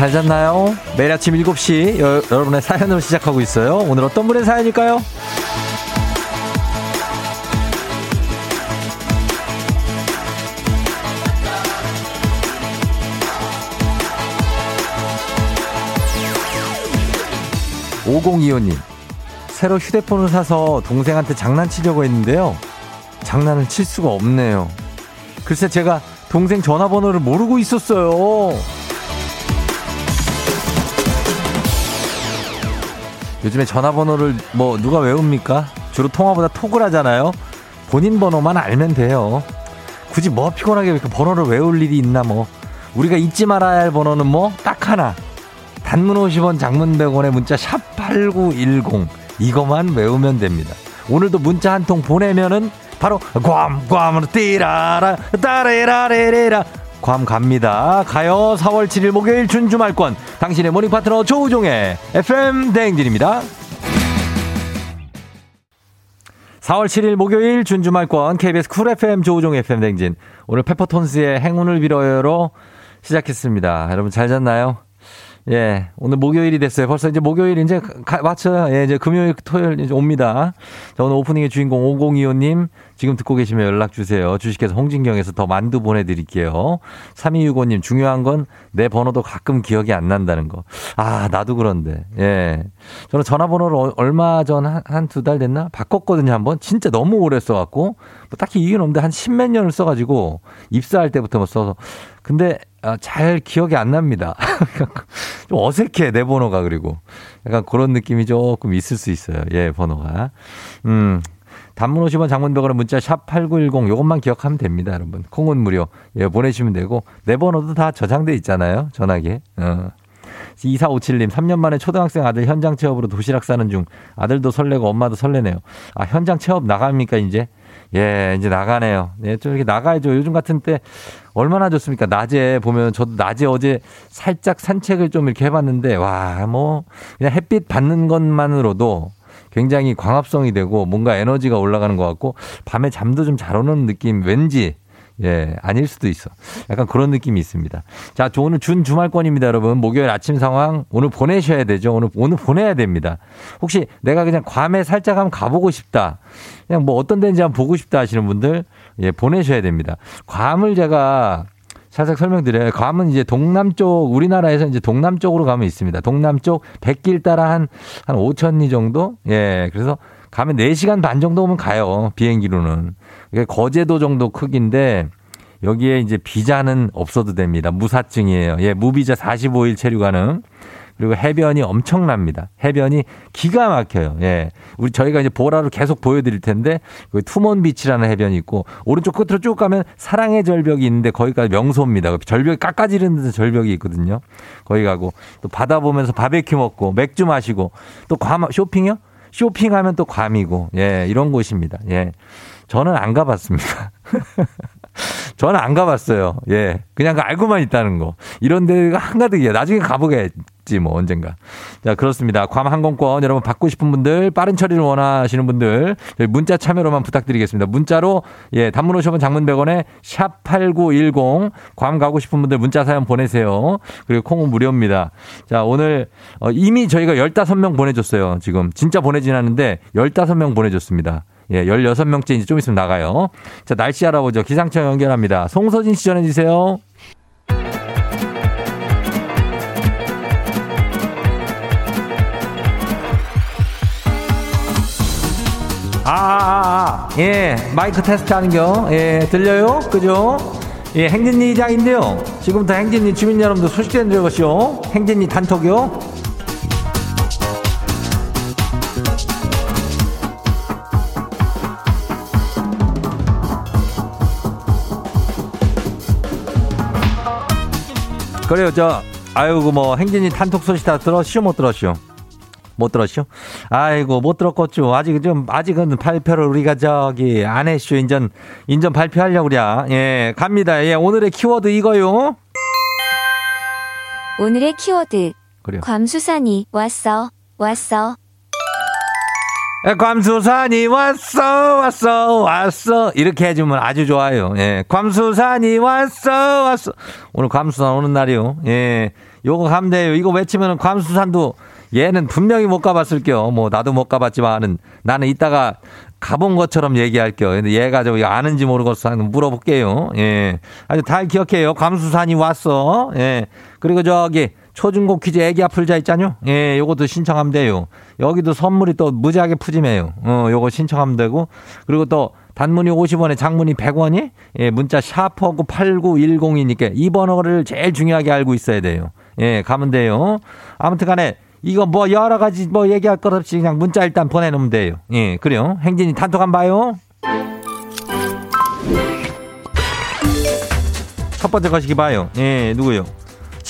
잘 잤나요? 매일 아침 7시 여, 러분의 사연으로 시작하고 있어요. 오늘 어떤 분의 사연일까요? 5025님, 새로 휴대폰을 사서 동생한테 장난치려고 했는데요. 장난을 칠 수가 없네요. 글쎄 제가 동생 전화번호를 모르고 있었어요. 요즘에 전화번호를 뭐 누가 외웁니까? 주로 통화보다 톡을 하잖아요. 본인 번호만 알면 돼요. 굳이 뭐 피곤하게 그 번호를 외울 일이 있나 뭐. 우리가 잊지 말아야 할 번호는 뭐 딱 하나. 단문 50원 장문 100원에 문자 샵 8910 이거만 외우면 됩니다. 오늘도 문자 한 통 보내면은 바로 괌 괌으로 띠라라 따레라레레라 괌 갑니다. 가요 4월 7일 목요일 준주말권 당신의 모닝 파트너 조우종의 FM 대행진입니다. 4월 7일 목요일 준주말권 KBS Cool FM 조우종 FM 대행진 오늘 페퍼톤스의 행운을 빌어요로 시작했습니다. 여러분 잘 잤나요? 예, 오늘 목요일이 됐어요. 벌써 이제 목요일 이제 가, 맞춰요. 예, 이제 금요일, 토요일 이제 옵니다. 자, 오늘 오프닝의 주인공 5025님 지금 듣고 계시면 연락 주세요. 주식회사 홍진경에서 더 만두 보내드릴게요. 3265님 중요한 건 내 번호도 가끔 기억이 안 난다는 거. 아, 나도 그런데. 예. 저는 전화번호를 얼마 전 한 두달 됐나? 바꿨거든요, 한번. 진짜 너무 오래 써갖고. 뭐 딱히 이유는 없는데 한 십몇 년을 써가지고 입사할 때부터 뭐 써서. 근데 아, 잘 기억이 안 납니다. 좀 어색해, 내 번호가 그리고. 약간 그런 느낌이 조금 있을 수 있어요. 예, 번호가. 음. 단문 50원 장문백원의 문자 샵 8910 요것만 기억하면 됩니다, 여러분. 콩은 무료. 예, 보내시면 되고 내 번호도 다 저장돼 있잖아요. 전화기에. 어. 2457님, 3년 만에 초등학생 아들 현장 체업으로 도시락 싸는 중. 아들도 설레고 엄마도 설레네요. 아, 현장 체업 나갑니까, 이제? 예, 이제 나가네요. 예, 좀 이렇게 나가야죠. 요즘 같은 때 얼마나 좋습니까? 낮에 보면 저도 낮에 어제 살짝 산책을 좀 이렇게 해봤는데, 와, 뭐, 그냥 햇빛 받는 것만으로도 굉장히 광합성이 되고 뭔가 에너지가 올라가는 것 같고 밤에 잠도 좀 잘 오는 느낌 왠지 예, 아닐 수도 있어. 약간 그런 느낌이 있습니다. 자, 오늘 준 주말권입니다, 여러분. 목요일 아침 상황 오늘 보내셔야 되죠. 오늘, 오늘 보내야 됩니다. 혹시 내가 그냥 괌에 살짝 한번 가보고 싶다. 그냥 뭐 어떤 데인지 한번 보고 싶다 하시는 분들, 예, 보내셔야 됩니다. 괌을 제가 살짝 설명드려요. 괌은 이제 동남쪽, 우리나라에서 이제 동남쪽으로 가면 있습니다. 동남쪽 100길 따라 한, 한 5천리 정도? 예, 그래서 가면 4시간 반 정도 오면 가요. 비행기로는. 이게 거제도 정도 크기인데 여기에 이제 비자는 없어도 됩니다. 무사증이에요. 예, 무비자 45일 체류 가능. 그리고 해변이 엄청납니다. 해변이 기가 막혀요. 예. 우리 저희가 이제 보라로 계속 보여드릴 텐데, 그 투몬 비치라는 해변이 있고, 오른쪽 끝으로 쭉 가면 사랑의 절벽이 있는데, 거기가 명소입니다. 절벽이 깎아지는 데서 절벽이 있거든요. 거기 가고, 또 바다 보면서 바베큐 먹고, 맥주 마시고, 또 괌, 쇼핑이요? 쇼핑하면 또 괌이고, 예, 이런 곳입니다. 예. 저는 안 가봤습니다. 저는 안 가봤어요. 예. 그냥 알고만 있다는 거. 이런 데가 한가득이에요. 나중에 가보겠지, 뭐, 언젠가. 자, 그렇습니다. 괌 항공권 여러분 받고 싶은 분들, 빠른 처리를 원하시는 분들, 문자 참여로만 부탁드리겠습니다. 문자로, 예, 단문 오셔은 장문 100원에 샵8910, 괌 가고 싶은 분들 문자 사연 보내세요. 그리고 콩은 무료입니다. 자, 오늘, 어, 이미 저희가 15명 보내줬어요. 지금. 진짜 보내진 않는데, 15명 보내줬습니다. 예, 16명째 이제 좀 있으면 나가요. 자, 날씨 알아보죠. 기상청 연결합니다. 송서진 씨 전해주세요. 아, 아, 아, 아, 예, 마이크 테스트 하는겨. 예, 들려요? 그죠? 예, 행진리 이장인데요. 지금부터 행진리 주민 여러분들 소식 전해드려보시오. 행진리 단톡이요. 그래요, 저, 아이고, 뭐, 행진이 단톡 소식 다 들었시오, 못 들었시오? 못 들었시오? 아이고, 못 들었겠죠. 아직 좀, 아직은 발표를 우리가 저기, 안 했쇼. 인전, 인전 발표하려고 그래. 예, 갑니다. 예, 오늘의 키워드 이거요. 오늘의 키워드. 그래요. 괌수산이 왔어, 왔어. 괌수산이 왔어 왔어 왔어 이렇게 해주면 아주 좋아요. 예, 괌수산이 왔어 왔어 오늘 괌수산 오는 날이요. 예, 요거 가면 돼요. 이거 외치면은 괌수산도 얘는 분명히 못 가봤을게요. 뭐 나도 못 가봤지만은 나는 이따가 가본 것처럼 얘기할게요. 근데 얘가 저 아는지 모르겠어. 한번 물어볼게요. 예. 아주 잘 기억해요. 괌수산이 왔어. 예. 그리고 저기 초중고 퀴즈 애기 아플 자 있잖요. 예, 요것도 신청하면 돼요. 여기도 선물이 또 무지하게 푸짐해요. 어, 요거 신청하면 되고. 그리고 또 단문이 50원에 장문이 100원이 예, 문자 샤프하고 8910이니까 이 번호를 제일 중요하게 알고 있어야 돼요. 예, 가면 돼요. 아무튼 간에 이거 뭐 여러 가지 뭐 얘기할 것 없이 그냥 문자 일단 보내놓으면 돼요. 예, 그래요. 행진이 단톡 한 봐요. 첫 번째 거시기 봐요. 예, 누구요?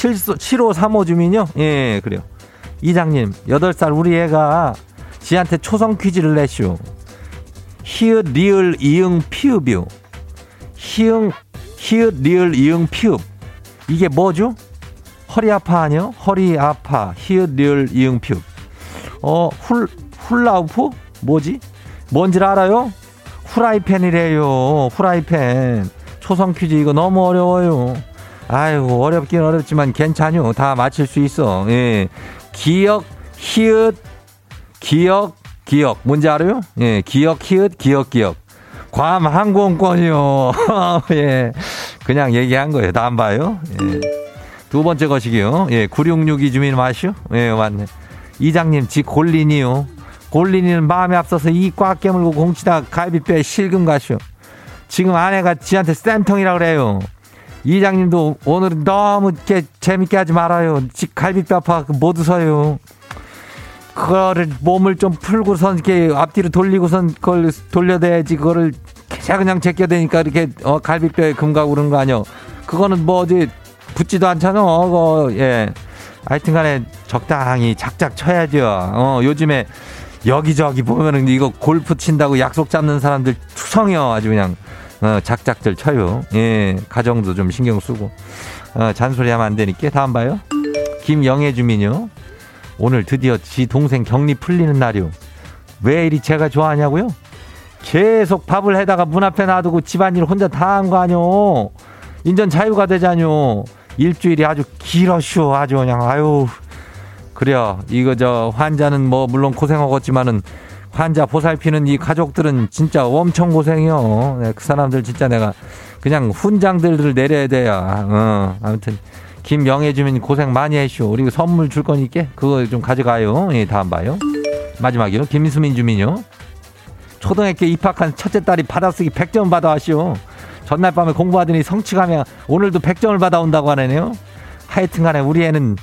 7, 7535 주민요? 예, 그래요. 이장님, 8살 우리 애가 지한테 초성 퀴즈를 내시오. 히읗, 리을, 이응, 피읖이요. 히응, 히읗, 리을, 이응, 피읖. 이게 뭐죠? 허리 아파 아니요? 허리 아파. 히읗, 리을, 이응, 피읖. 어, 훌, 훌라우프? 뭐지? 뭔지 알아요? 후라이팬이래요. 후라이팬. 초성 퀴즈 이거 너무 어려워요. 아이고, 어렵긴 어렵지만 괜찮아요. 다 맞힐 수 있어. 예. 기역, 히읗, 기억, 기억. 뭔지 알아요? 예. 기억, 히읗, 기억, 기억. 괌 항공권이요. 예. 그냥 얘기한 거예요. 다음 봐요. 예. 두 번째 것이기요. 예, 9662 주민 마시오? 예, 맞네. 이장님, 지 골린이요. 골린이는 마음에 앞서서 이 꽉 깨물고 공치다 갈비뼈에 실금 가시오. 지금 아내가 지한테 쌤통이라 그래요. 이장님도 오늘은 너무 게, 재밌게 하지 말아요. 지 갈비뼈 아파 못 웃어요. 그거를 몸을 좀 풀고선 이렇게 앞뒤로 돌리고선 그걸 돌려대야지 그거를 그냥 제껴대니까 이렇게 어, 갈비뼈에 금가고 그런 거 아니요. 그거는 뭐 어디 붙지도 않잖아. 어, 예. 하여튼 간에 적당히 작작 쳐야죠. 어, 요즘에 여기저기 보면은 이거 골프 친다고 약속 잡는 사람들 투성이요. 아주 그냥, 어, 작작들 쳐요. 예. 가정도 좀 신경 쓰고. 어, 잔소리 하면 안 되니까. 다음 봐요. 김영애 주민요. 오늘 드디어 지 동생 격리 풀리는 날이요. 왜 이리 제가 좋아하냐고요? 계속 밥을 해다가 문 앞에 놔두고 집안일 혼자 다 한 거 아뇨. 인전 자유가 되자뇨. 일주일이 아주 길어쇼 아주 그냥 아유 그래요 이거 저 환자는 뭐 물론 고생하겠지만은 환자 보살피는 이 가족들은 진짜 엄청 고생이요 네, 그 사람들 진짜 내가 그냥 훈장들을 내려야 돼요 어 아무튼 김영애 주민 고생 많이 했쇼 우리 선물 줄 거니까 그거 좀 가져가요 예 다음 봐요 마지막이요 김수민 주민요 초등학교 입학한 첫째 딸이 받아쓰기 100점 받아왔쇼 전날 밤에 공부하더니 성취가면 오늘도 100점을 받아온다고 하네요. 하여튼 간에 우리 애는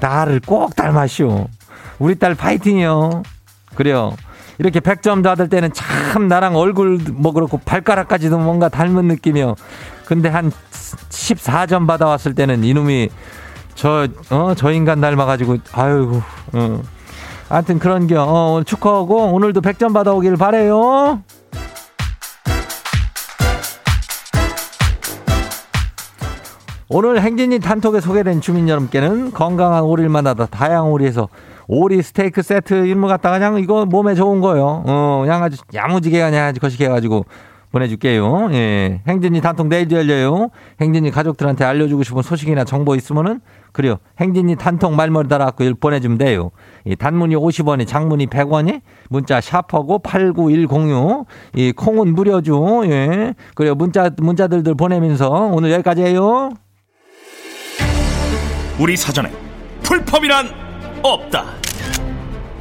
나를 꼭 닮았쇼. 우리 딸 파이팅이요. 그래요. 이렇게 100점 받을 때는 참 나랑 얼굴 뭐 그렇고 발가락까지도 뭔가 닮은 느낌이요. 근데 한 14점 받아왔을 때는 이놈이 저, 어, 저 인간 닮아가지고, 아유, 어. 하여튼 그런 겨, 어, 축하하고 오늘도 100점 받아오길 바래요 오늘 행진이 단톡에 소개된 주민 여러분께는 건강한 오리를 만나다 다양한 오리에서 오리 스테이크 세트 거 갖다가 그냥 이거 몸에 좋은 거요. 어, 그냥 아주 야무지게 그냥 아주 거시게 해가지고 보내줄게요. 예. 행진이 단톡 내일도 열려요. 행진이 가족들한테 알려주고 싶은 소식이나 정보 있으면은 그래요. 행진이 단톡 말머리 달아갖고 보내주면 돼요. 이 단문이 50원이 장문이 100원이 문자 샤퍼고 89106. 이 콩은 무료죠. 예. 그래요. 문자, 문자들들 보내면서 오늘 여기까지예요 우리 사전에 풀펌이란 없다.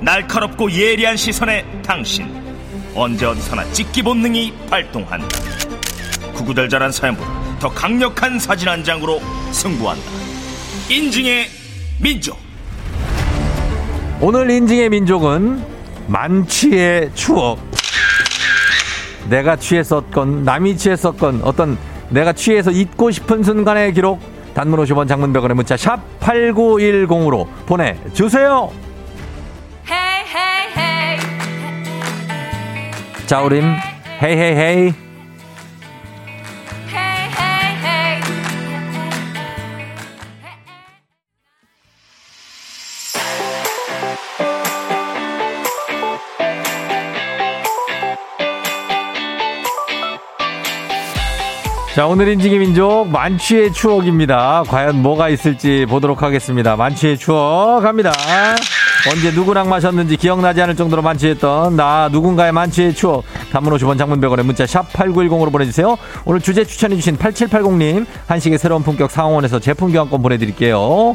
날카롭고 예리한 시선에 당신 언제 어디서나 찍기 본능이 발동한다. 구구절절한 사연보다 더 강력한 사진 한 장으로 승부한다. 인증의 민족. 오늘 인증의 민족은 만취의 추억. 내가 취했었건 남이 취했었건 어떤 내가 취해서 잊고 싶은 순간의 기록 단문 50원 장문병원의 문자 샵 8910으로 보내주세요. 자, 우린 헤이헤이헤이 자, 오늘 인 지기 민족 만취의 추억입니다. 과연 뭐가 있을지 보도록 하겠습니다. 만취의 추억 갑니다. 언제 누구랑 마셨는지 기억나지 않을 정도로 만취했던 나 누군가의 만취의 추억. 단문 50원 장문 100원에 문자 샵 8910으로 보내주세요. 오늘 주제 추천해주신 8780님 한식의 새로운 품격 상원에서 제품 교환권 보내드릴게요.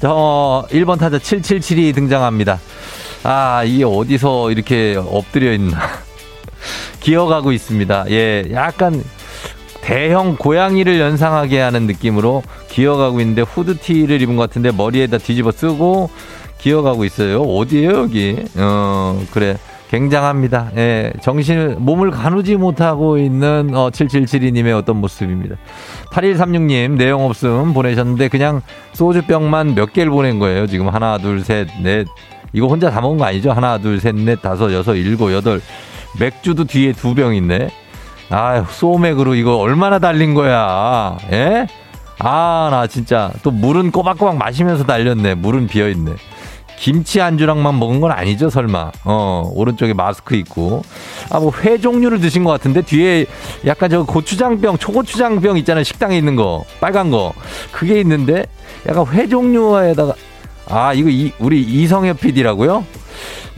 저 1번 타자 7772 등장합니다. 아, 이게 어디서 이렇게 엎드려 있나. 기어가고 있습니다. 예, 약간 대형 고양이를 연상하게 하는 느낌으로 기어가고 있는데 후드티를 입은 것 같은데 머리에다 뒤집어 쓰고 기어가고 있어요. 어디에요, 여기? 어, 그래. 굉장합니다. 예, 정신을, 몸을 가누지 못하고 있는, 어, 7772님의 어떤 모습입니다. 8136님, 내용 없음 보내셨는데, 그냥 소주병만 몇 개를 보낸 거예요. 지금 하나, 둘, 셋, 넷. 이거 혼자 다 먹은 거 아니죠? 하나, 둘, 셋, 넷, 다섯, 여섯, 일곱, 여덟. 맥주도 뒤에 두 병 있네. 아유, 소맥으로 이거 얼마나 달린 거야. 예? 아, 나 진짜. 또 물은 꼬박꼬박 마시면서 달렸네. 물은 비어있네. 김치 안주랑만 먹은 건 아니죠, 설마. 어, 오른쪽에 마스크 있고. 아, 뭐, 회 종류를 드신 것 같은데, 뒤에 약간 저 고추장병, 초고추장병 있잖아요. 식당에 있는 거. 빨간 거. 그게 있는데, 약간 회 종류에다가, 아, 이거 이, 우리 이성엽 PD라고요?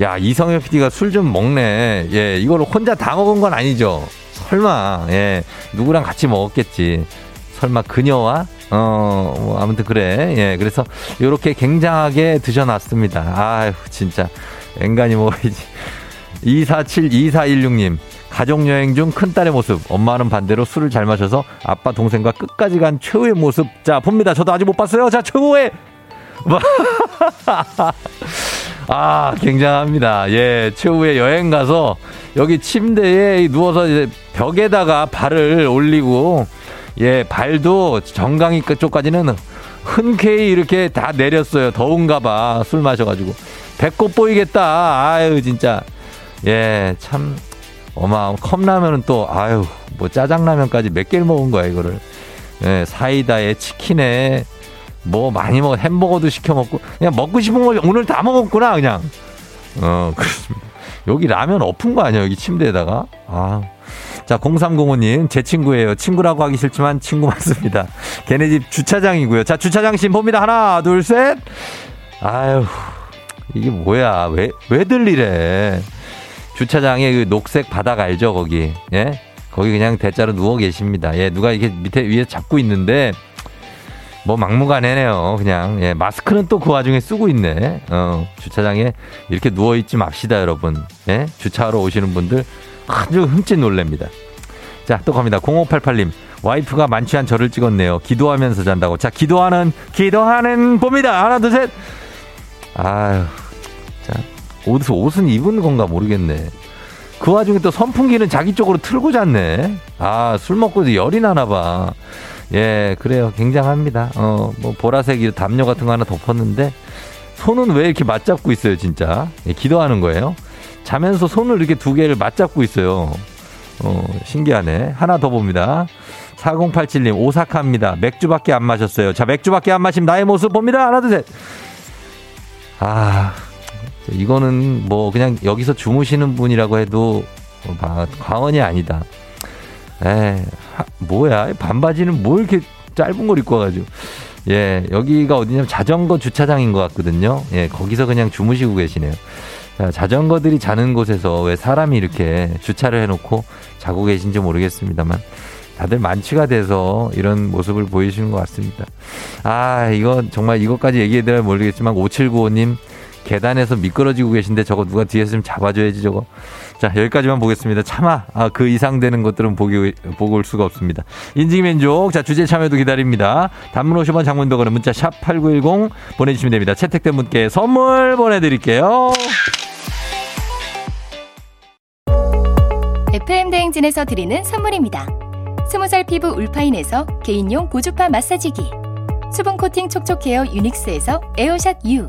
야, 이성엽 PD가 술 좀 먹네. 예, 이걸 혼자 다 먹은 건 아니죠. 설마, 예, 누구랑 같이 먹었겠지. 설마 그녀와? 어, 뭐 아무튼 그래. 예, 그래서 이렇게 굉장하게 드셔놨습니다. 아유, 진짜. 앵간히 먹어야지. 247, 2416님. 가족여행 중 큰딸의 모습. 엄마는 반대로 술을 잘 마셔서 아빠 동생과 끝까지 간 최후의 모습. 자, 봅니다. 저도 아직 못 봤어요. 자, 최후의. 아, 굉장합니다. 예, 최후의 여행 가서 여기 침대에 누워서 이제 벽에다가 발을 올리고 예, 발도 정강이 쪽까지는 흔쾌히 이렇게 다 내렸어요. 더운가 봐. 술 마셔가지고. 배꼽 보이겠다. 아유, 진짜. 예, 참. 어마, 컵라면은 또, 아유, 뭐 짜장라면까지 몇 개를 먹은 거야, 이거를. 예, 사이다에 치킨에 뭐 많이 먹어 햄버거도 시켜 먹고 그냥 먹고 싶은 걸 오늘 다 먹었구나 그냥 어 그렇습니다 여기 라면 엎은 거 아니야 여기 침대에다가? 아. 자 0305님 제 친구예요. 친구라고 하기 싫지만 친구 맞습니다. 걔네 집 주차장이고요. 자 주차장 신 봅니다. 하나 둘 셋. 아유 이게 뭐야? 왜 왜들 이래? 주차장에 그 녹색 바닥 알죠 거기? 예? 거기 그냥 대자로 누워 계십니다. 예 누가 이렇게 밑에 위에 잡고 있는데 뭐 막무가내네요. 그냥 예, 마스크는 또 그 와중에 쓰고 있네. 어, 주차장에 이렇게 누워 있지 맙시다, 여러분. 예? 주차하러 오시는 분들 아주 흠칫 놀랍니다. 자, 또 갑니다. 0588님. 와이프가 만취한 저를 찍었네요. 기도하면서 잔다고. 자, 기도하는, 기도하는 봅니다. 하나, 둘, 셋. 아유, 자, 어디서 옷은 입은 건가 모르겠네. 그 와중에 또 선풍기는 자기 쪽으로 틀고 잤네. 아, 술 먹고 열이 나나 봐. 예, 그래요. 굉장합니다. 어, 뭐, 보라색 담요 같은 거 하나 덮었는데, 손은 왜 이렇게 맞잡고 있어요, 진짜? 예, 기도하는 거예요. 자면서 손을 이렇게 두 개를 맞잡고 있어요. 어, 신기하네. 하나 더 봅니다. 4087님, 오사카입니다. 맥주밖에 안 마셨어요. 자, 맥주밖에 안 마신 나의 모습 봅니다. 하나, 둘, 셋. 아, 이거는 뭐, 그냥 여기서 주무시는 분이라고 해도, 어, 과언이 아니다. 에 뭐야 반바지는 뭐 이렇게 짧은 걸 입고 와가지고 예 여기가 어디냐면 자전거 주차장인 것 같거든요 예 거기서 그냥 주무시고 계시네요 자, 자전거들이 자는 곳에서 왜 사람이 이렇게 주차를 해놓고 자고 계신지 모르겠습니다만 다들 만취가 돼서 이런 모습을 보이시는 것 같습니다. 아, 이거 정말 이것까지 얘기해드려야 모르겠지만 5795님 계단에서 미끄러지고 계신데 저거 누가 뒤에서 좀 잡아줘야지 저거. 자, 여기까지만 보겠습니다. 차마 아, 그 이상 되는 것들은 보기, 보고 올 수가 없습니다. 인지민족. 자, 주제 참여도 기다립니다. 단문 50원 장문도 거는 문자 샵 8910 보내주시면 됩니다. 채택된 분께 선물 보내드릴게요. FM 대행진에서 드리는 선물입니다. 스무살 피부 울파인에서 개인용 고주파 마사지기 수분 코팅 촉촉 헤어 유닉스에서 에어샷 U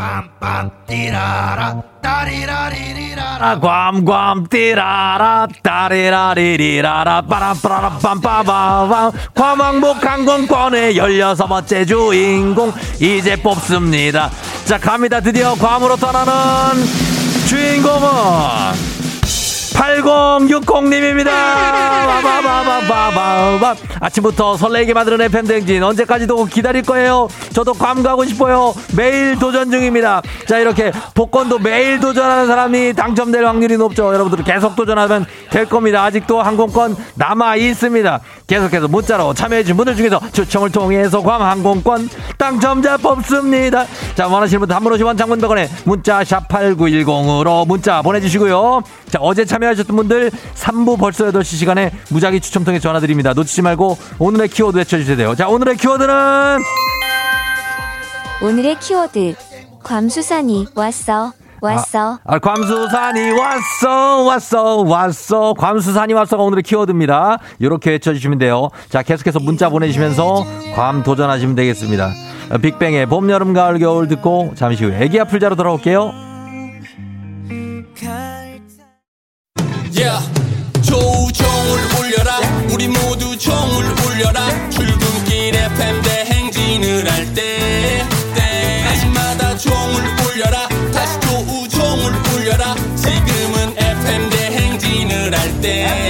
빰빰 띠라라 따리라리리라라. 괌괌 띠라라 따리라리리라라. 빠라빠라 빰빠바밤. 괌 왕복 항공권의 16번째 주인공 이제 뽑습니다. 자 갑니다. 드디어 괌으로 떠나는 주인공은 8060님입니다. 바바바바바바. 아침부터 설레게 만드는 FM댕진 언제까지도 기다릴 거예요. 저도 괌 가고 싶어요. 매일 도전 중입니다. 자, 이렇게 복권도 매일 도전하는 사람이 당첨될 확률이 높죠. 여러분들 계속 도전하면 될 겁니다. 아직도 항공권 남아 있습니다. 계속해서 문자로 참여해주신 분들 중에서 추첨을 통해서 괌 항공권 당첨자 뽑습니다. 자, 원하시는 분들 한분 오시면 장문백원에 문자 샵 8910으로 문자 보내주시고요. 자, 어제 참여 하셨던 분들 3부 벌써 8시 시간에 무작위 추첨 통해 전화드립니다. 놓치지 말고 오늘의 키워드 외쳐주셔야 돼요. 자, 오늘의 키워드는 오늘의 키워드 괌수산이 왔어. 왔어. 아, 아, 괌수산이 왔어, 왔어, 왔어. 괌수산이 왔어가 오늘의 키워드입니다. 이렇게 외쳐주시면 돼요. 자, 계속해서 문자 보내주시면서 괌 도전하시면 되겠습니다. 빅뱅의 봄, 여름, 가을, 겨울 듣고 잠시 후에 애기 아플자로 돌아올게요. 종을 울려라. 다시 조우종을 울려라. 지금은 FM 대행진을 할때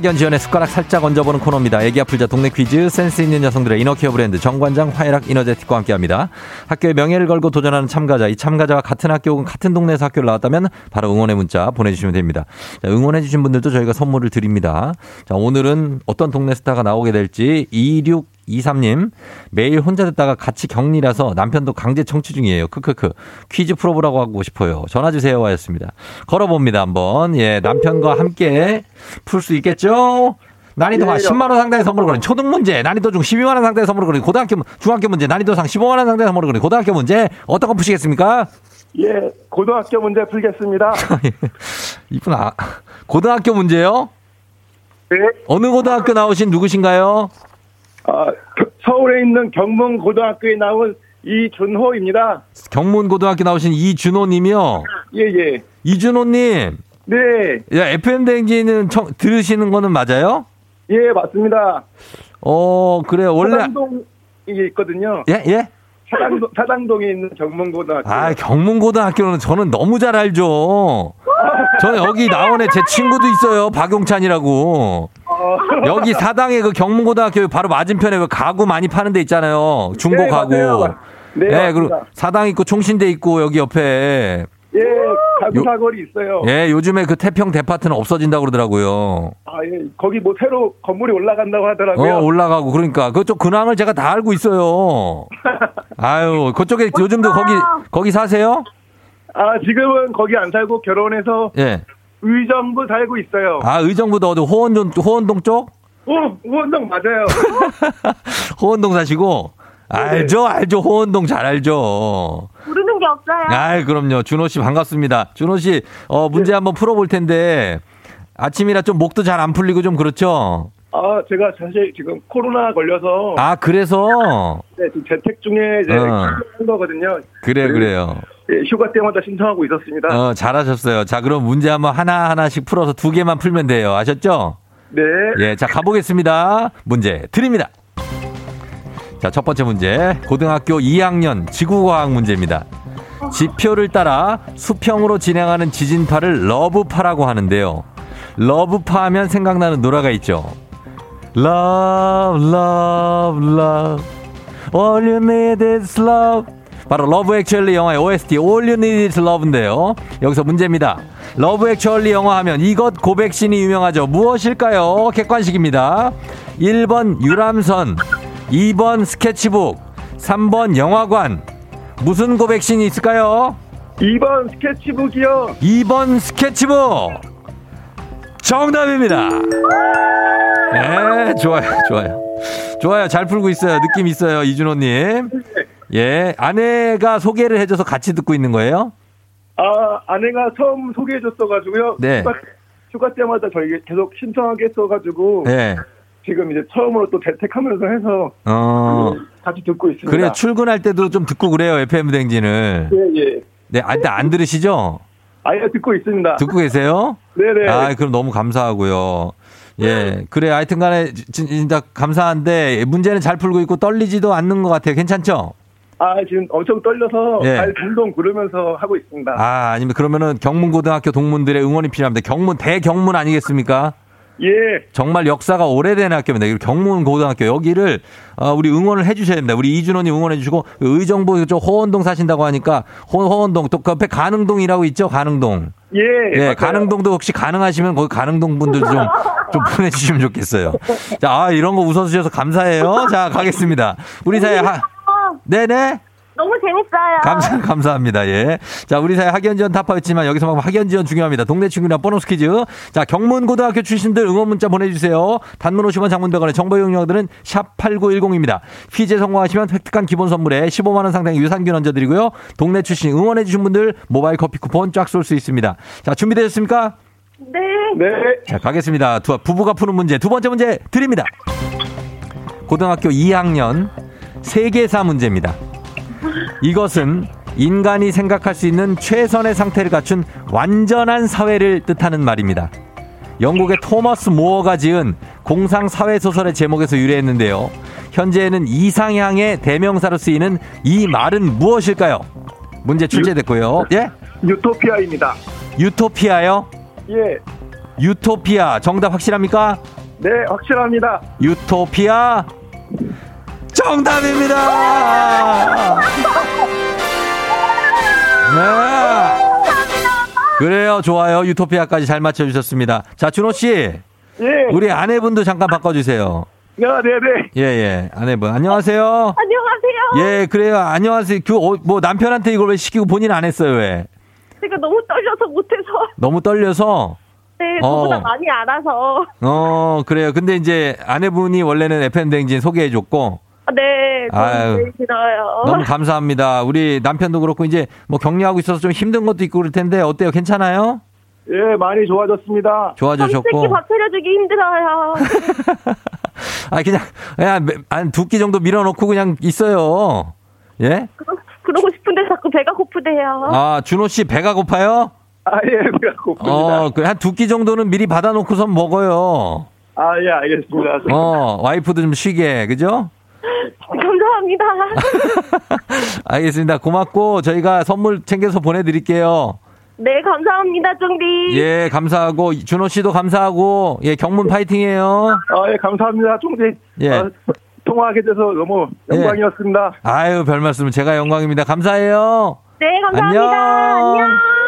학연 지연의 숟가락 살짝 얹어보는 코너입니다. 애기 아플자 동네 퀴즈 센스 있는 여성들의 이너케어 브랜드 정관장 화해락 이너제틱과 함께합니다. 학교의 명예를 걸고 도전하는 참가자 이 참가자와 같은 학교 혹은 같은 동네에서 학교를 나왔다면 바로 응원의 문자 보내주시면 됩니다. 자, 응원해주신 분들도 저희가 선물을 드립니다. 자 오늘은 어떤 동네 스타가 나오게 될지 26 23님, 매일 혼자 듣다가 같이 격리라서 남편도 강제 청취 중이에요. 크크크. 퀴즈 풀어보라고 하고 싶어요. 전화 주세요. 하였습니다. 걸어봅니다. 한번. 예, 남편과 함께 풀 수 있겠죠? 난이도가 네, 10만 원 상당의 선물을 거는 초등 문제, 난이도 중 12만 원 상당의 선물을 거는 고등학교, 중학교 문제, 난이도 상 15만 원 상당의 선물을 거는 고등학교 문제, 어떤 거 푸시겠습니까? 예, 고등학교 문제 풀겠습니다. 이분 아, 고등학교 문제요? 네. 어느 고등학교 나오신 누구신가요? 아, 서울에 있는 경문고등학교에 나온 이준호입니다. 경문고등학교 나오신 이준호님이요. 예, 예. 이준호님. 네. 야, FM 청, 들으시는 거는 맞아요? 예, 맞습니다. 어, 그래, 원래. 사당동이 있거든요. 예, 예? 사당동, 사당동에 있는 경문고등학교. 아, 경문고등학교는 저는 너무 잘 알죠. 저는 여기 애제 친구도 있어요. 박용찬이라고. 어. 여기 사당에 그 경문고등학교 바로 맞은편에 그 가구 많이 파는 데 있잖아요. 중고 네, 가구. 맞아요. 네, 예, 그리고. 사당 있고 총신대 있고 여기 옆에. 예, 가구 사거리 있어요. 예, 요즘에 그 태평 대파트는 없어진다고 그러더라고요. 아, 예. 거기 뭐 새로 건물이 올라간다고 하더라고요. 어, 올라가고 그러니까 그쪽 근황을 제가 다 알고 있어요. 아유, 그쪽에 요즘도 거기 거기 사세요? 아, 지금은 거기 안 살고 결혼해서 예. 의정부 살고 있어요. 아, 의정부도 어디 호원동 호원동 쪽? 오, 우원동 맞아요. 호원동 사시고 알죠, 알죠. 호원동 잘 알죠. 모르는 게 없어요. 아, 그럼요. 준호 씨 반갑습니다. 준호 씨, 어, 문제 한번 풀어볼 텐데 아침이라 좀 목도 잘 안 풀리고 좀 그렇죠. 아, 제가 사실 지금 코로나 걸려서 아, 그래서 네, 지금 재택 중에 이제 어. 한 거거든요. 그래, 그래요. 예, 휴가 때마다 신청하고 있었습니다. 어, 잘하셨어요. 자, 그럼 문제 한번 하나 하나씩 풀어서 두 개만 풀면 돼요. 아셨죠? 네. 예, 자, 가보겠습니다. 문제 드립니다. 자, 첫 번째 문제. 고등학교 2학년 지구과학 문제입니다. 지표를 따라 수평으로 진행하는 지진파를 러브파라고 하는데요. 러브파 하면 생각나는 노래가 있죠. Love, love, love. All you need is love. 바로 Love Actually 영화의 OST All You Need Is Love인데요. 여기서 문제입니다. Love Actually 영화 하면 이것 고백신이 유명하죠. 무엇일까요? 객관식입니다. 1번 유람선, 2번 스케치북, 3번 영화관. 무슨 고백신이 있을까요? 2번 스케치북이요. 2번 스케치북. 정답입니다. 네, 좋아요, 좋아요. 좋아요. 잘 풀고 있어요. 느낌 있어요. 이준호님. 예, 아내가 소개를 해줘서 같이 듣고 있는 거예요? 아, 아내가 처음 소개해줬어가지고요. 네. 휴가, 휴가 때마다 저희 계속 신청하게 했어가지고 네. 지금 이제 처음으로 또 재택하면서 해서 어, 같이 듣고 있습니다. 그래, 출근할 때도 좀 듣고 그래요. FM 댕진을. 예, 예. 네, 아, 근데 안 들으시죠? 아예 듣고 있습니다. 듣고 계세요? 네네. 아, 그럼 너무 감사하고요. 예. 그래, 하여튼 간에 진- 진짜 감사한데 문제는 잘 풀고 있고 떨리지도 않는 것 같아요. 괜찮죠? 아, 지금 엄청 떨려서 예. 발 동동 구르면서 하고 있습니다. 아, 아니면 그러면은 경문고등학교 동문들의 응원이 필요합니다. 경문, 대경문 아니겠습니까? 예. 정말 역사가 오래된 학교입니다. 그리고 경문 고등학교 여기를 어, 우리 응원을 해주셔야 됩니다. 우리 이준호님 응원해 주시고 그 의정부 쪽 호원동 사신다고 하니까 호, 호원동 또그 옆에 가능동이라고 있죠. 가능동. 예. 예, 맞아요. 가능동도 혹시 가능하시면 거기 가능동 분들 좀, 좀 보내주시면 좋겠어요. 자, 아, 이런 거 웃어주셔서 감사해요. 자, 가겠습니다. 우리 사회 하, 네네. 너무 재밌어요. 감사, 감사합니다. 예. 자, 우리 사회 학연 지원 타파였지만 여기서 막 학연 지원 중요합니다. 동네 친구랑 보너스 퀴즈. 자, 경문고등학교 출신들 응원 문자 보내주세요. 단문 50원 장문병원의 정보 이용료들은 샵8910입니다. 퀴즈에 성공하시면 획득한 기본 선물에 15만원 상당의 유산균 얹어드리고요. 동네 출신 응원해주신 분들 모바일 커피 쿠폰 쫙 쏠 수 있습니다. 자, 준비되셨습니까? 네. 네. 자, 가겠습니다. 두, 부부가 푸는 문제. 두 번째 문제 드립니다. 고등학교 2학년 세계사 문제입니다. 이것은 인간이 생각할 수 있는 최선의 상태를 갖춘 완전한 사회를 뜻하는 말입니다. 영국의 토머스 모어가 지은 공상 사회 소설의 제목에서 유래했는데요. 현재는 이상향의 대명사로 쓰이는 이 말은 무엇일까요? 문제 출제됐고요. 예? 유토피아입니다. 유토피아요? 예. 유토피아 정답 확실합니까? 네, 확실합니다. 유토피아 정답입니다. 네. 그래요, 좋아요. 유토피아까지 잘 맞춰주셨습니다. 자, 준호 씨, 예. 우리 아내분도 잠깐 바꿔주세요. 아, 네네. 예, 예, 아내분 안녕하세요. 안녕하세요. 예, 그래요. 안녕하세요. 그, 어, 뭐 남편한테 이걸 왜 시키고 본인 안 했어요? 왜? 제가 너무 떨려서 못해서. 너무 떨려서. 네, 어. 저보다 많이 알아서. 어, 그래요. 근데 이제 아내분이 원래는 FM 댕진 소개해줬고. 아, 네, 아유. 너무 제일 싫어요. 너무 감사합니다. 우리 남편도 그렇고 이제 뭐 격려하고 있어서 좀 힘든 것도 있고 그럴 텐데 어때요? 괜찮아요? 예, 많이 좋아졌습니다. 좋아지셨고. 밥 차려주기 힘들어요. 아 그냥 그냥 한두 끼 정도 밀어놓고 그냥 있어요. 예? 그러, 고 싶은데 자꾸 배가 고프대요. 아, 준호 씨 배가 고파요? 아, 예, 배가 고픕니다. 어, 그한두 끼 정도는 미리 받아놓고선 먹어요. 아, 예, 알겠습니다. 어, 와이프도 좀 쉬게, 그죠? 감사합니다. 알겠습니다. 고맙고 저희가 선물 챙겨서 보내드릴게요. 네, 감사합니다, 쫑디. 예, 감사하고 준호 씨도 감사하고 예, 경문 파이팅이에요. 아, 예, 감사합니다, 쫑디. 예. 어, 통화하게 돼서 너무 영광이었습니다. 예. 아유, 별 말씀. 제가 영광입니다. 감사해요. 네, 감사합니다. 안녕. 안녕.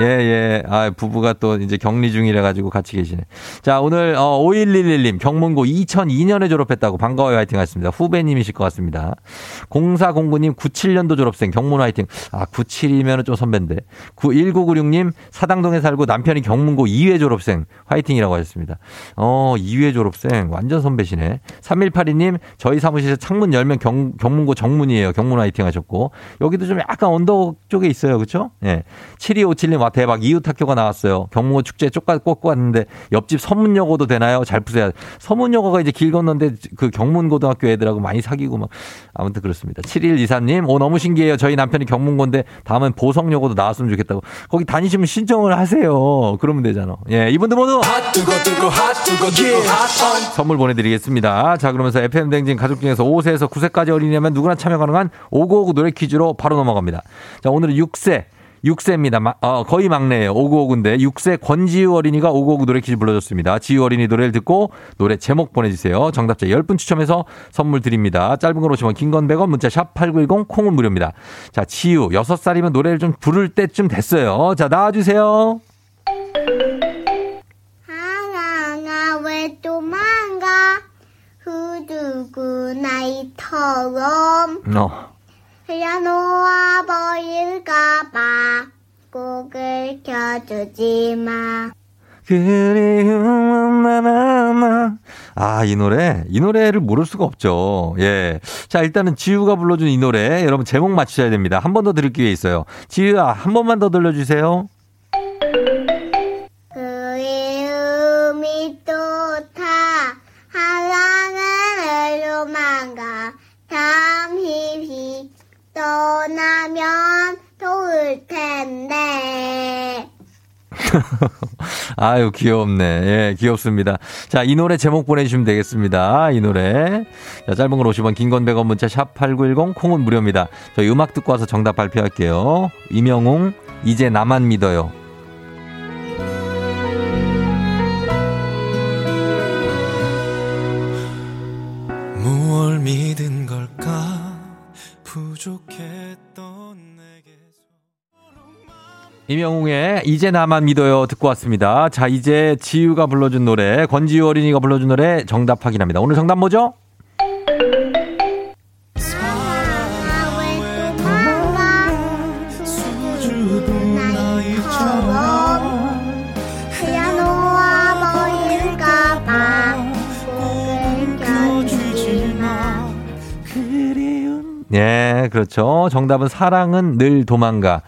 예, 예. 아, 부부가 또 이제 격리 중이라 가지고 같이 계시네. 자, 오늘 어 5111님 경문고 2002년에 졸업했다고 반가워요 화이팅 하셨습니다. 후배님이실 것 같습니다. 0409님 97년도 졸업생 경문 화이팅. 아, 97이면 좀 선배인데. 1996님 사당동에 살고 남편이 경문고 2회 졸업생 화이팅이라고 하셨습니다. 어, 2회 졸업생 완전 선배시네. 3182님 저희 사무실에 창문 열면 경, 경문고 정문이에요. 경문 화이팅 하셨고. 여기도 좀 약간 언덕 쪽에 있어요. 그렇죠? 예. 7257님 와 대박 이웃 학교가 나왔어요. 경무고 축제 쪽까지 꽂고 왔는데 옆집 서문여고도 되나요? 잘 푸세요. 서문여고가 이제 길 건너는데 그 경문고등학교 애들하고 많이 사귀고 막 아무튼 그렇습니다. 7123님 오 너무 신기해요. 저희 남편이 경문고인데 다음엔 보성여고도 나왔으면 좋겠다고. 거기 다니시면 신청을 하세요. 그러면 되잖아. 예 이분들 모두 선물 보내드리겠습니다. 자 그러면서 FM 댕진 가족 중에서 5세에서 9세까지 어린이라면 누구나 참여 가능한 5959 노래 퀴즈로 바로 넘어갑니다. 자 오늘은 6세 6세입니다. 어, 거의 막내예요. 5959인데 6세 권지유 어린이가 5959 노래 퀴즈 불러줬습니다. 지유 어린이 노래를 듣고 노래 제목 보내주세요. 정답자 10분 추첨해서 선물 드립니다. 짧은 걸 오시면 긴건 100원 문자 샵 8910 콩은 무료입니다. 자 지유 6살이면 노래를 좀 부를 때쯤 됐어요. 자 나와주세요. 하랑아 왜 도망가 후두구 나이처럼 어. 흘려놓아 버릴까봐 꼭을 켜주지 마. 그리움은 나나나. 아, 이 노래. 이 노래를 모를 수가 없죠. 예. 자, 일단은 지우가 불러준 이 노래. 여러분 제목 맞추셔야 됩니다. 한 번 더 들을 기회 있어요. 지우야, 한 번만 더 들려주세요. 아유, 귀엽네. 예, 귀엽습니다. 자, 이 노래 제목 보내주시면 되겠습니다. 이 노래. 자, 짧은 걸 50원, 긴 건 100원 문자 샵 8910, 콩은 무료입니다. 저희 음악 듣고 와서 정답 발표할게요. 이명웅, 이제 나만 믿어요. 이명웅의 이제 나만 믿어요 듣고 왔습니다. 자, 이제 지유가 불러준 노래, 권지유 어린이가 불러준 노래 정답 확인합니다. 오늘 정답 뭐죠? 하 예, 그렇죠. 정답은 사랑은 늘 도망가.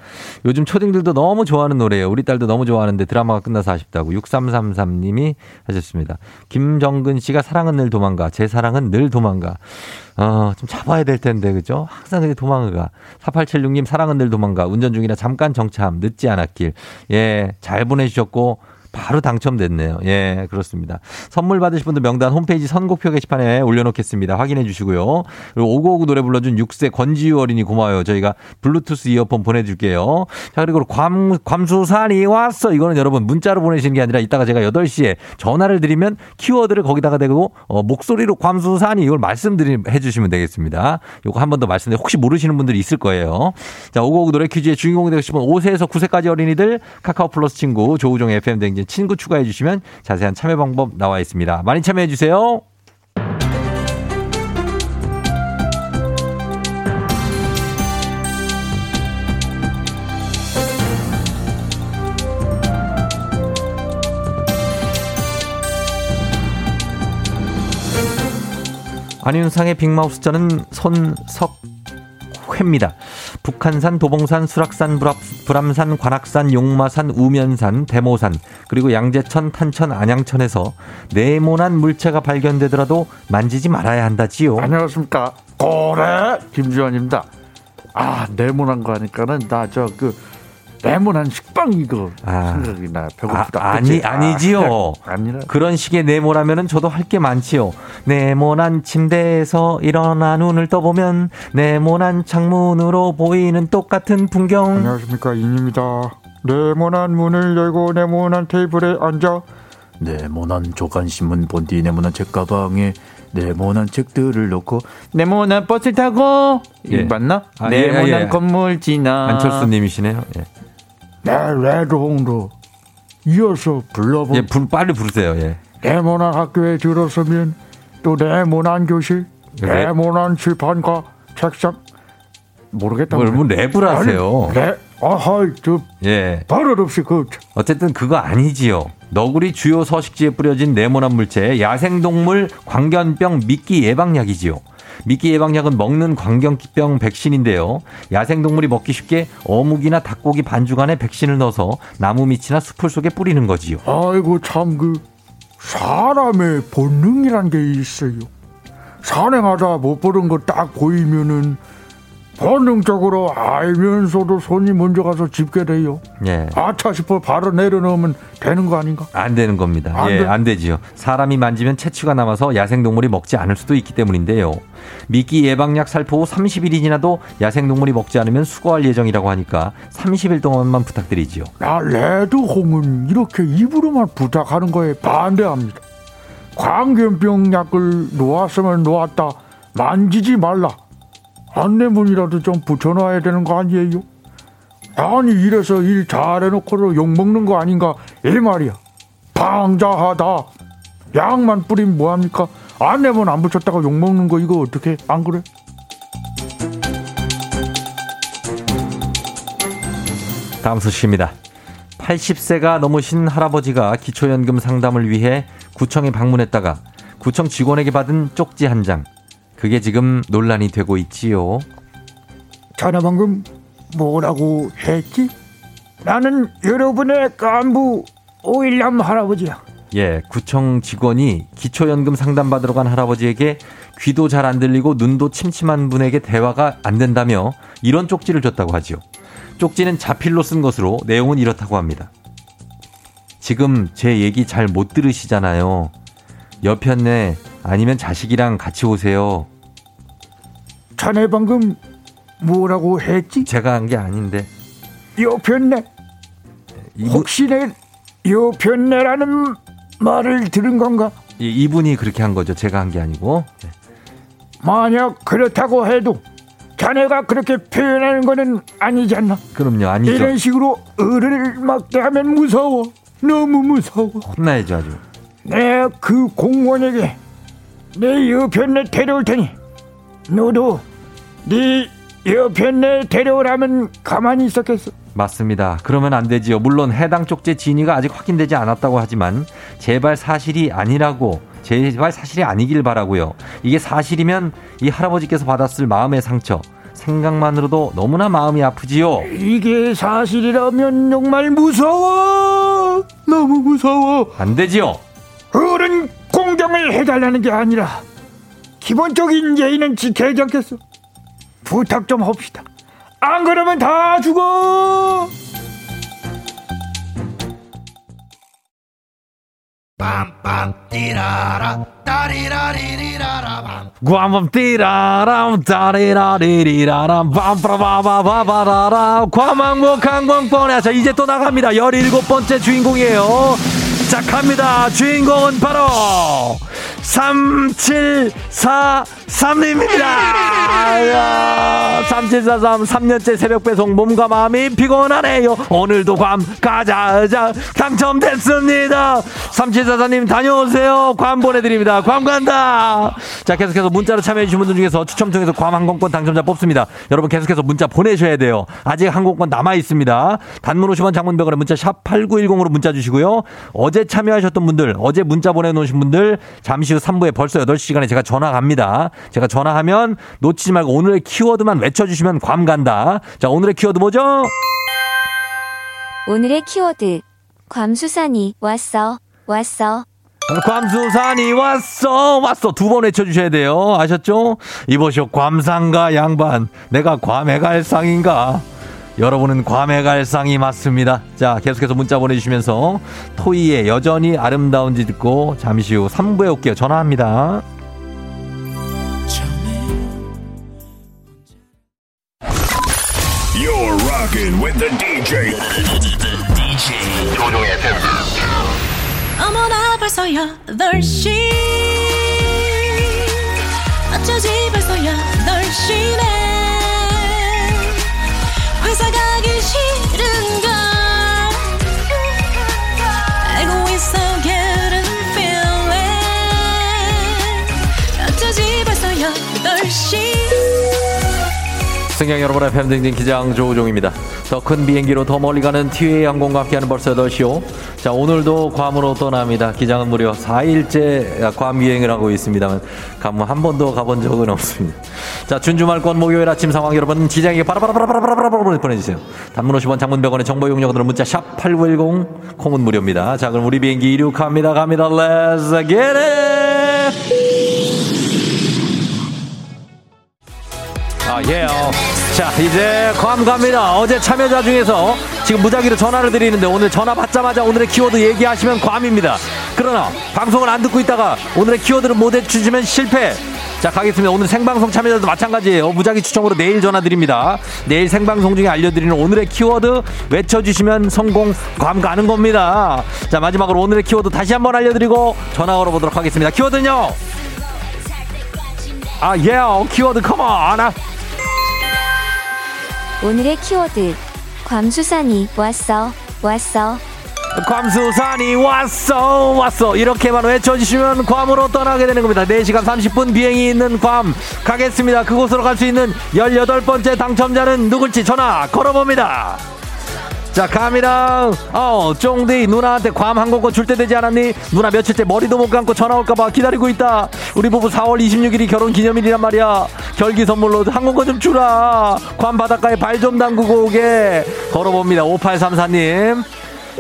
요즘 초딩들도 너무 좋아하는 노래예요. 우리 딸도 너무 좋아하는데 드라마가 끝나서 아쉽다고 6333님이 하셨습니다. 김정근 씨가 사랑은 늘 도망가. 제 사랑은 늘 도망가. 어, 좀 잡아야 될 텐데, 그죠? 항상 이렇게 도망가. 4876님 사랑은 늘 도망가. 운전 중이라 잠깐 정참. 늦지 않았길. 예, 잘 보내주셨고, 바로 당첨됐네요. 예, 그렇습니다. 선물 받으실 분들 명단 홈페이지 선곡표 게시판에 올려놓겠습니다. 확인해 주시고요. 그리고 오구오구 노래 불러준 6세 권지유 어린이 고마워요. 저희가 블루투스 이어폰 보내줄게요. 자, 그리고 괌, 괌수산이 왔어. 이거는 여러분 문자로 보내시는 게 아니라 이따가 제가 8시에 전화를 드리면 키워드를 거기다가 대고 어, 목소리로 괌수산이 이걸 말씀드해 주시면 되겠습니다. 이거 한 번 더 말씀해. 혹시 모르시는 분들이 있을 거예요. 자, 오구오구 노래 퀴즈의 주인공이 되고 싶은 5세에서 9세까지 어린이들 카카오 플러스 친구 조우종 FM 댕진 친구 추가해 주시면 자세한 참여 방법 나와 있습니다. 많이 참여해 주세요. 안윤상의 빅마우스 저는 손석 회입니다. 북한산, 도봉산, 수락산, 불암산, 관악산, 용마산, 우면산, 대모산, 그리고 양재천, 탄천, 안양천에서 네모난 물체가 발견되더라도 만지지 말아야 한다지요. 안녕하십니까 고래 김지원입니다 아 네모난 거 하니까는 나 저 그 네모난 식빵 이거 아. 생각이 나 배고프다. 아, 아니? 아니지요. 아, 아니라. 그런 식의 네모라면은 저도 할 게 많지요. 네모난 침대에서 일어나 눈을 떠보면 네모난 창문으로 보이는 똑같은 풍경. 안녕하십니까 인입니다. 네모난 문을 열고 네모난 테이블에 앉아 네모난 조간신문 본디 네모난 책가방에 네모난 책들을 놓고 네모난 버스를 타고 예. 이 맞나? 아, 예, 네모난 예. 건물 지나 안철수님이시네요. 예, 네 레드홍도 이어서 불러보 예 불, 빨리 부르세요. 예. 네모난 학교에 들어서면 또 네모난 교실 네. 네모난 칠판과 책상 모르겠다 뭘, 뭐 랩을 하세요. 아니, 네 아하 저 예. 버릇없이 그 어쨌든 그거 아니지요. 너구리 주요 서식지에 뿌려진 네모난 물체 야생동물 광견병 미끼 예방약이지요. 미끼 예방약은 먹는 광견병 백신인데요. 야생동물이 먹기 쉽게 어묵이나 닭고기 반죽 안에 백신을 넣어서 나무 밑이나 숲을 속에 뿌리는 거지요. 아이고 참 그 사람의 본능이란 게 있어요. 산행하다 못 보는 거 딱 보이면은 본능적으로 알면서도 손이 먼저 가서 짚게 돼요. 예. 아차 싶어 바로 내려놓으면 되는 거 아닌가? 안 되는 겁니다. 안 예, 돼? 안 되지요. 사람이 만지면 채취가 남아서 야생동물이 먹지 않을 수도 있기 때문인데요. 미끼 예방약 살포 후 30일이 지나도 야생동물이 먹지 않으면 수거할 예정이라고 하니까 30일 동안만 부탁드리지요. 나 레드홍은 이렇게 입으로만 부탁하는 거에 반대합니다. 광견병 약을 놓았으면 놓았다. 만지지 말라. 안내문이라도 좀 붙여놔야 되는 거 아니에요? 아니 이래서 일 잘해놓고도 욕먹는 거 아닌가 이 말이야. 방자하다. 약만 뿌리면 뭐합니까? 안내문 안 붙였다가 욕먹는 거 이거 어떻게 안 그래? 다음 소식입니다. 80세가 넘으신 할아버지가 기초연금 상담을 위해 구청에 방문했다가 구청 직원에게 받은 쪽지 한 장. 그게 지금 논란이 되고 있지요. 자네 방금 뭐라고 했지? 나는 여러분의 간부 오일남 할아버지야. 예, 구청 직원이 기초연금 상담받으러 간 할아버지에게 귀도 잘 안 들리고 눈도 침침한 분에게 대화가 안 된다며 이런 쪽지를 줬다고 하지요. 쪽지는 자필로 쓴 것으로 내용은 이렇다고 합니다. 지금 제 얘기 잘 못 들으시잖아요. 여편네 아니면 자식이랑 같이 오세요. 자네 방금 뭐라고 했지? 제가 한 게 아닌데. 여편네. 이분, 혹시 내 여편네라는 말을 들은 건가? 이- 이분이 그렇게 한 거죠. 제가 한 게 아니고. 네. 만약 그렇다고 해도 자네가 그렇게 표현하는 거는 않나? 그럼요. 아니죠. 이런 식으로 어른을 막대하면 무서워. 너무 무서워. 혼나야죠, 아주. 내가 그 공무원에게 내 여편네 데려올 테니 너도 네 여편네 데려오라면 가만히 있었겠어. 맞습니다. 그러면 안 되지요. 물론 해당 쪽지 진위가 아직 확인되지 않았다고 하지만 제발 사실이 아니라고 제발 사실이 아니길 바라고요. 이게 사실이면 이 할아버지께서 받았을 마음의 상처 생각만으로도 너무나 마음이 아프지요. 이게 사실이라면 정말 무서워. 너무 무서워. 안 되지요. 어른 공경을 해달라는 게 아니라 기본적인 예의는 지켜야지 않겠어. 부탁 좀 합시다. 안 그러면 다 죽어. 꽝밤 띠라람 따리라리리라람 빰빠바바바바라람 과망목 강광권에 자 이제 또 나갑니다 17번째 주인공이에요 자 갑니다. 주인공은 바로 3743님입니다. 3743 3년째 새벽 배송 몸과 마음이 피곤하네요. 오늘도 괌 가자 자 당첨됐습니다. 3744님 다녀오세요. 괌 보내드립니다. 괌 간다. 자 계속해서 문자로 참여해주신 분들 중에서 추첨 통해서 괌 항공권 당첨자 뽑습니다. 여러분 계속해서 문자 보내셔야 돼요. 아직 항공권 남아 있습니다. 단문 50원 장문병원에 문자 샵 8910으로 문자 주시고요. 어제 참여하셨던 분들 어제 문자 보내놓으신 분들 잠시 후 3부에 벌써 8시간에 제가 전화 갑니다 제가 전화하면 놓치지 말고 오늘의 키워드만 외쳐주시면 괌 간다 자 오늘의 키워드 뭐죠? 오늘의 키워드. 괌수산이 왔어. 왔어. 괌수산이 왔어 왔어 두 번 외쳐주셔야 돼요 아셨죠? 이보시오 괌상가 양반 내가 괌에 갈 상인가 여러분은 괌에 갈 상이 맞습니다 자 계속해서 문자 보내주시면서 토이의 여전히 아름다운지 듣고 잠시 후 3부에 올게요 전화합니다 rocking with the DJ. DJ 조종의 FM. 어머나 벌써 8시 어쩌지 벌써 8시네 회사 가기 싫은 승객 여러분의 팬등진 기장 조우종입니다. 더 큰 비행기로 더 멀리 가는 티웨이 항공과 함께하는 벌써 8시요. 자, 오늘도 괌으로 떠납니다. 기장은 무려 4일째 괌 비행을 하고 있습니다만, 괌한 번도 가본 적은 없습니다. 자, 준주말권 목요일 아침 상황 여러분, 기장에게 바라바라바라바라바라바라 보내주세요. 단문 50원 장문 100원의 정보 이용료들은 문자 샵 8910, 콩은 무료입니다. 자, 그럼 우리 비행기 이륙합니다. 갑니다. Let's get it! 아, 예요. 자, 이제 괌 갑니다. 어제 참여자 중에서 지금 무작위로 전화를 드리는데 오늘 전화 받자마자 오늘의 키워드 얘기하시면 괌입니다. 그러나 방송을 안 듣고 있다가 오늘의 키워드를 못 해주시면 실패. 자, 가겠습니다. 오늘 생방송 참여자도 마찬가지예요. 무작위 추첨으로 내일 전화 드립니다. 내일 생방송 중에 알려드리는 오늘의 키워드 외쳐주시면 성공 괌 가는 겁니다. 자, 마지막으로 오늘의 키워드 다시 한번 알려드리고 전화 걸어보도록 하겠습니다. 키워드는요. 아, 예, yeah. 키워드 컴온. 아, 오늘의 키워드 괌수산이 왔어 왔어. 괌수산이 왔어 왔어. 이렇게만 외쳐주시면 괌으로 떠나게 되는 겁니다. 4시간 30분 비행이 있는 괌. 가겠습니다. 그곳으로 갈 수 있는 18번째 당첨자는 누굴지 전화 걸어봅니다 자 갑니다. 어 쫑디 누나한테 괌 항공권 줄 때 되지 않았니? 누나 며칠째 머리도 못 감고 전화 올까봐 기다리고 있다. 우리 부부 4월 26일이 결혼 기념일이란 말이야. 결기 선물로 항공권 좀 주라. 괌 바닷가에 발 좀 담그고 오게. 걸어봅니다. 5834님.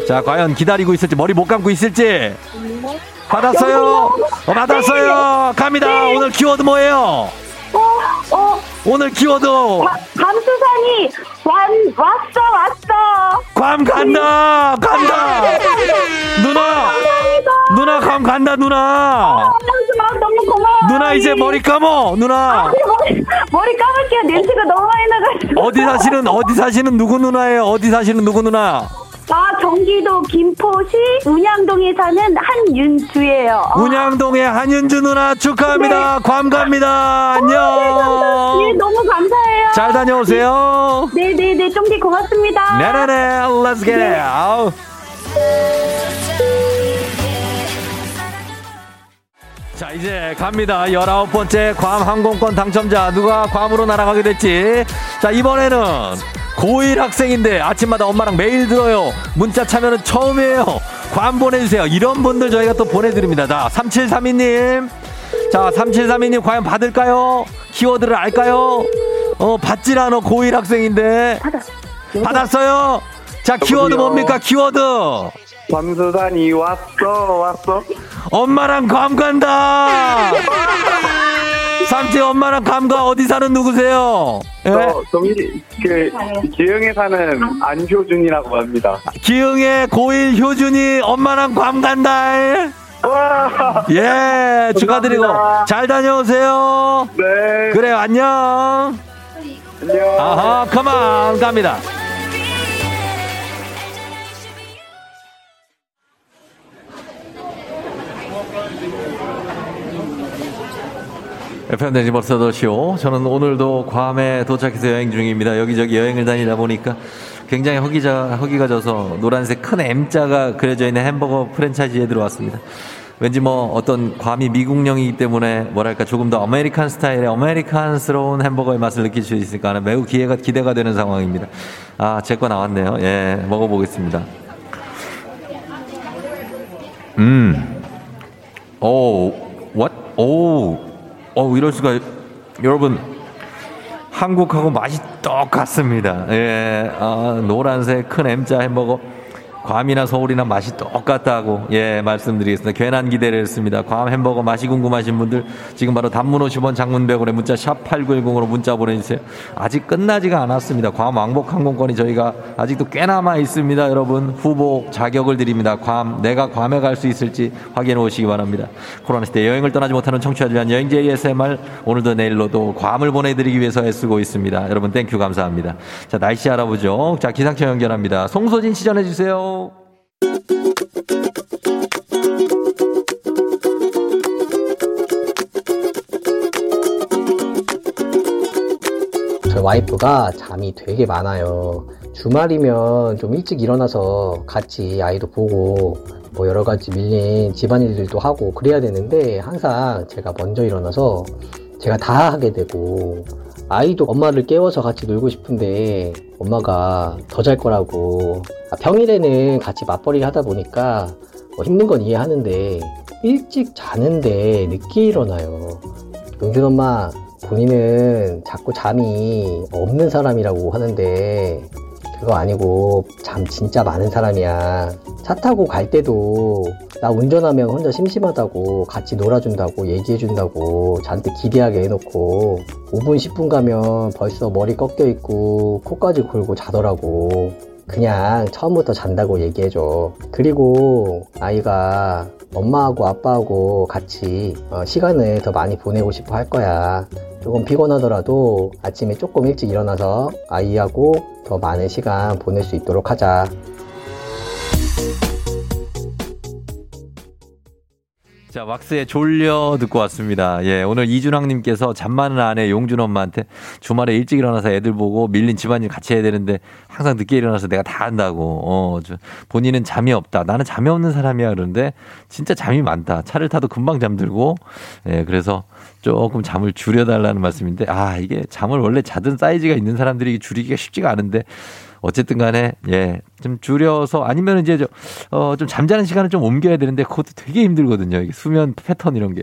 자 과연 기다리고 있을지 머리 못 감고 있을지. 받았어요? 어, 받았어요. 갑니다. 오늘 키워드 뭐예요? 어, 어, 오늘 키워드. 감수산이 완, 왔어, 왔어. 괌 간다 간다 누나 누나 괌 간다 누나 너무, 너무 고마워. 누나 이제 머리 감어 누나 머리, 머리 감을게요. 냄새가 너무 많이 나가지고. 어디 사시는 어디 사시는 누구 누나예요 어디 사시는 누구 누나 아, 경기도 김포시 운양동에 사는 한윤주예요. 어. 운양동의 한윤주 누나 축하합니다 괌 갑니다 안녕 예, 너무 감사해요. 잘 다녀오세요 네네 네, 쫑디 고맙습니다. 네네네 let's get it 아우. 자 이제 갑니다. 열아홉 번째 괌 항공권 당첨자. 누가 괌으로 날아가게 됐지. 자 이번에는 고1 학생인데 아침마다 엄마랑 매일 들어요. 문자 참여는 처음이에요. 괌 보내주세요. 이런 분들 저희가 또 보내드립니다. 자 3732님. 자 3732님 과연 받을까요? 키워드를 알까요? 어 받질 않아. 고1 학생인데. 받았어요 자 키워드 뭡니까 키워드 밤수산이 왔어 왔어 엄마랑 괌 간다. 삼촌 엄마랑 괌가 어디 사는 누구세요? 예? 저 동이 그 기흥에 사는 안효준이라고 합니다 기흥의 고1 효준이 엄마랑 괌 간다. 와 예, 축하드리고 감사합니다. 잘 다녀오세요. 네 그래요, 안녕. 안녕 아하, come on 갑니다. FM 대지 벌써 더쇼. 저는 오늘도 괌에 도착해서 여행 중입니다. 여기저기 여행을 다니다 보니까 굉장히 허기자, 허기가 져서 노란색 큰 M자가 그려져 있는 햄버거 프랜차이즈에 들어왔습니다. 왠지 뭐 어떤 괌이 미국령이기 때문에 뭐랄까 조금 더 American 스타일의 American스러운 햄버거의 맛을 느낄 수 있을까 하는 매우 기회가, 기대가 되는 상황입니다. 아, 제 거 나왔네요. 예, 먹어보겠습니다. 음. 오, what? 오, 어, 이럴 수가. 여러분, 한국하고 맛이 똑같습니다. 예, 아, 노란색 큰 M자 햄버거. 괌이나 서울이나 맛이 똑같다고 예 말씀드리겠습니다. 괜한 기대를 했습니다. 괌 햄버거 맛이 궁금하신 분들 지금 바로 단문 50원 장문 100원에 문자 샵 8910으로 문자 보내주세요. 아직 끝나지가 않았습니다. 괌 왕복 항공권이 저희가 아직도 꽤 남아 있습니다. 여러분 후보 자격을 드립니다. 괌 내가 괌에 갈 수 있을지 확인해 오시기 바랍니다. 코로나 시대 여행을 떠나지 못하는 청취자들 위한 여행지 ASMR 오늘도 내일로도 괌을 보내드리기 위해서 애쓰고 있습니다. 여러분 thank you 감사합니다. 자 날씨 알아보죠. 자 기상청 연결합니다. 송소진 시 전해 주세요. 저희 와이프가 잠이 되게 많아요. 주말이면 좀 일찍 일어나서 같이 아이도 보고 뭐 여러 가지 밀린 집안일들도 하고 그래야 되는데 항상 제가 먼저 일어나서 제가 다 하게 되고 아이도 엄마를 깨워서 같이 놀고 싶은데 엄마가 더 잘 거라고 아, 평일에는 같이 맞벌이를 하다 보니까 뭐 힘든 건 이해하는데 일찍 자는데 늦게 일어나요. 용준 엄마 본인은 자꾸 잠이 없는 사람이라고 하는데 그거 아니고 잠 진짜 많은 사람이야. 차 타고 갈 때도 나 운전하면 혼자 심심하다고 같이 놀아준다고 얘기해준다고 저한테 기대하게 해놓고 5분 10분 가면 벌써 머리 꺾여 있고 코까지 골고 자더라고. 그냥 처음부터 잔다고 얘기해줘. 그리고 아이가 엄마하고 아빠하고 같이 어, 시간을 더 많이 보내고 싶어 할 거야. 조금 피곤하더라도 아침에 조금 일찍 일어나서 아이하고 더 많은 시간 보낼 수 있도록 하자. 자, 왁스의 졸려 듣고 왔습니다. 예, 오늘 이준왕님께서 잠 많은 아내 용준 엄마한테 주말에 일찍 일어나서 애들 보고 밀린 집안일 같이 해야 되는데 항상 늦게 일어나서 내가 다 한다고. 어, 저, 본인은 잠이 없다. 나는 잠이 없는 사람이야. 그런데 진짜 잠이 많다. 차를 타도 금방 잠들고. 예, 그래서 조금 잠을 줄여달라는 말씀인데, 아, 이게 잠을 원래 자던 사이즈가 있는 사람들이 줄이기가 쉽지가 않은데, 어쨌든 간에, 예, 좀 줄여서 아니면 이제 저, 어, 좀 잠자는 시간을 좀 옮겨야 되는데 그것도 되게 힘들거든요. 이게 수면 패턴 이런 게.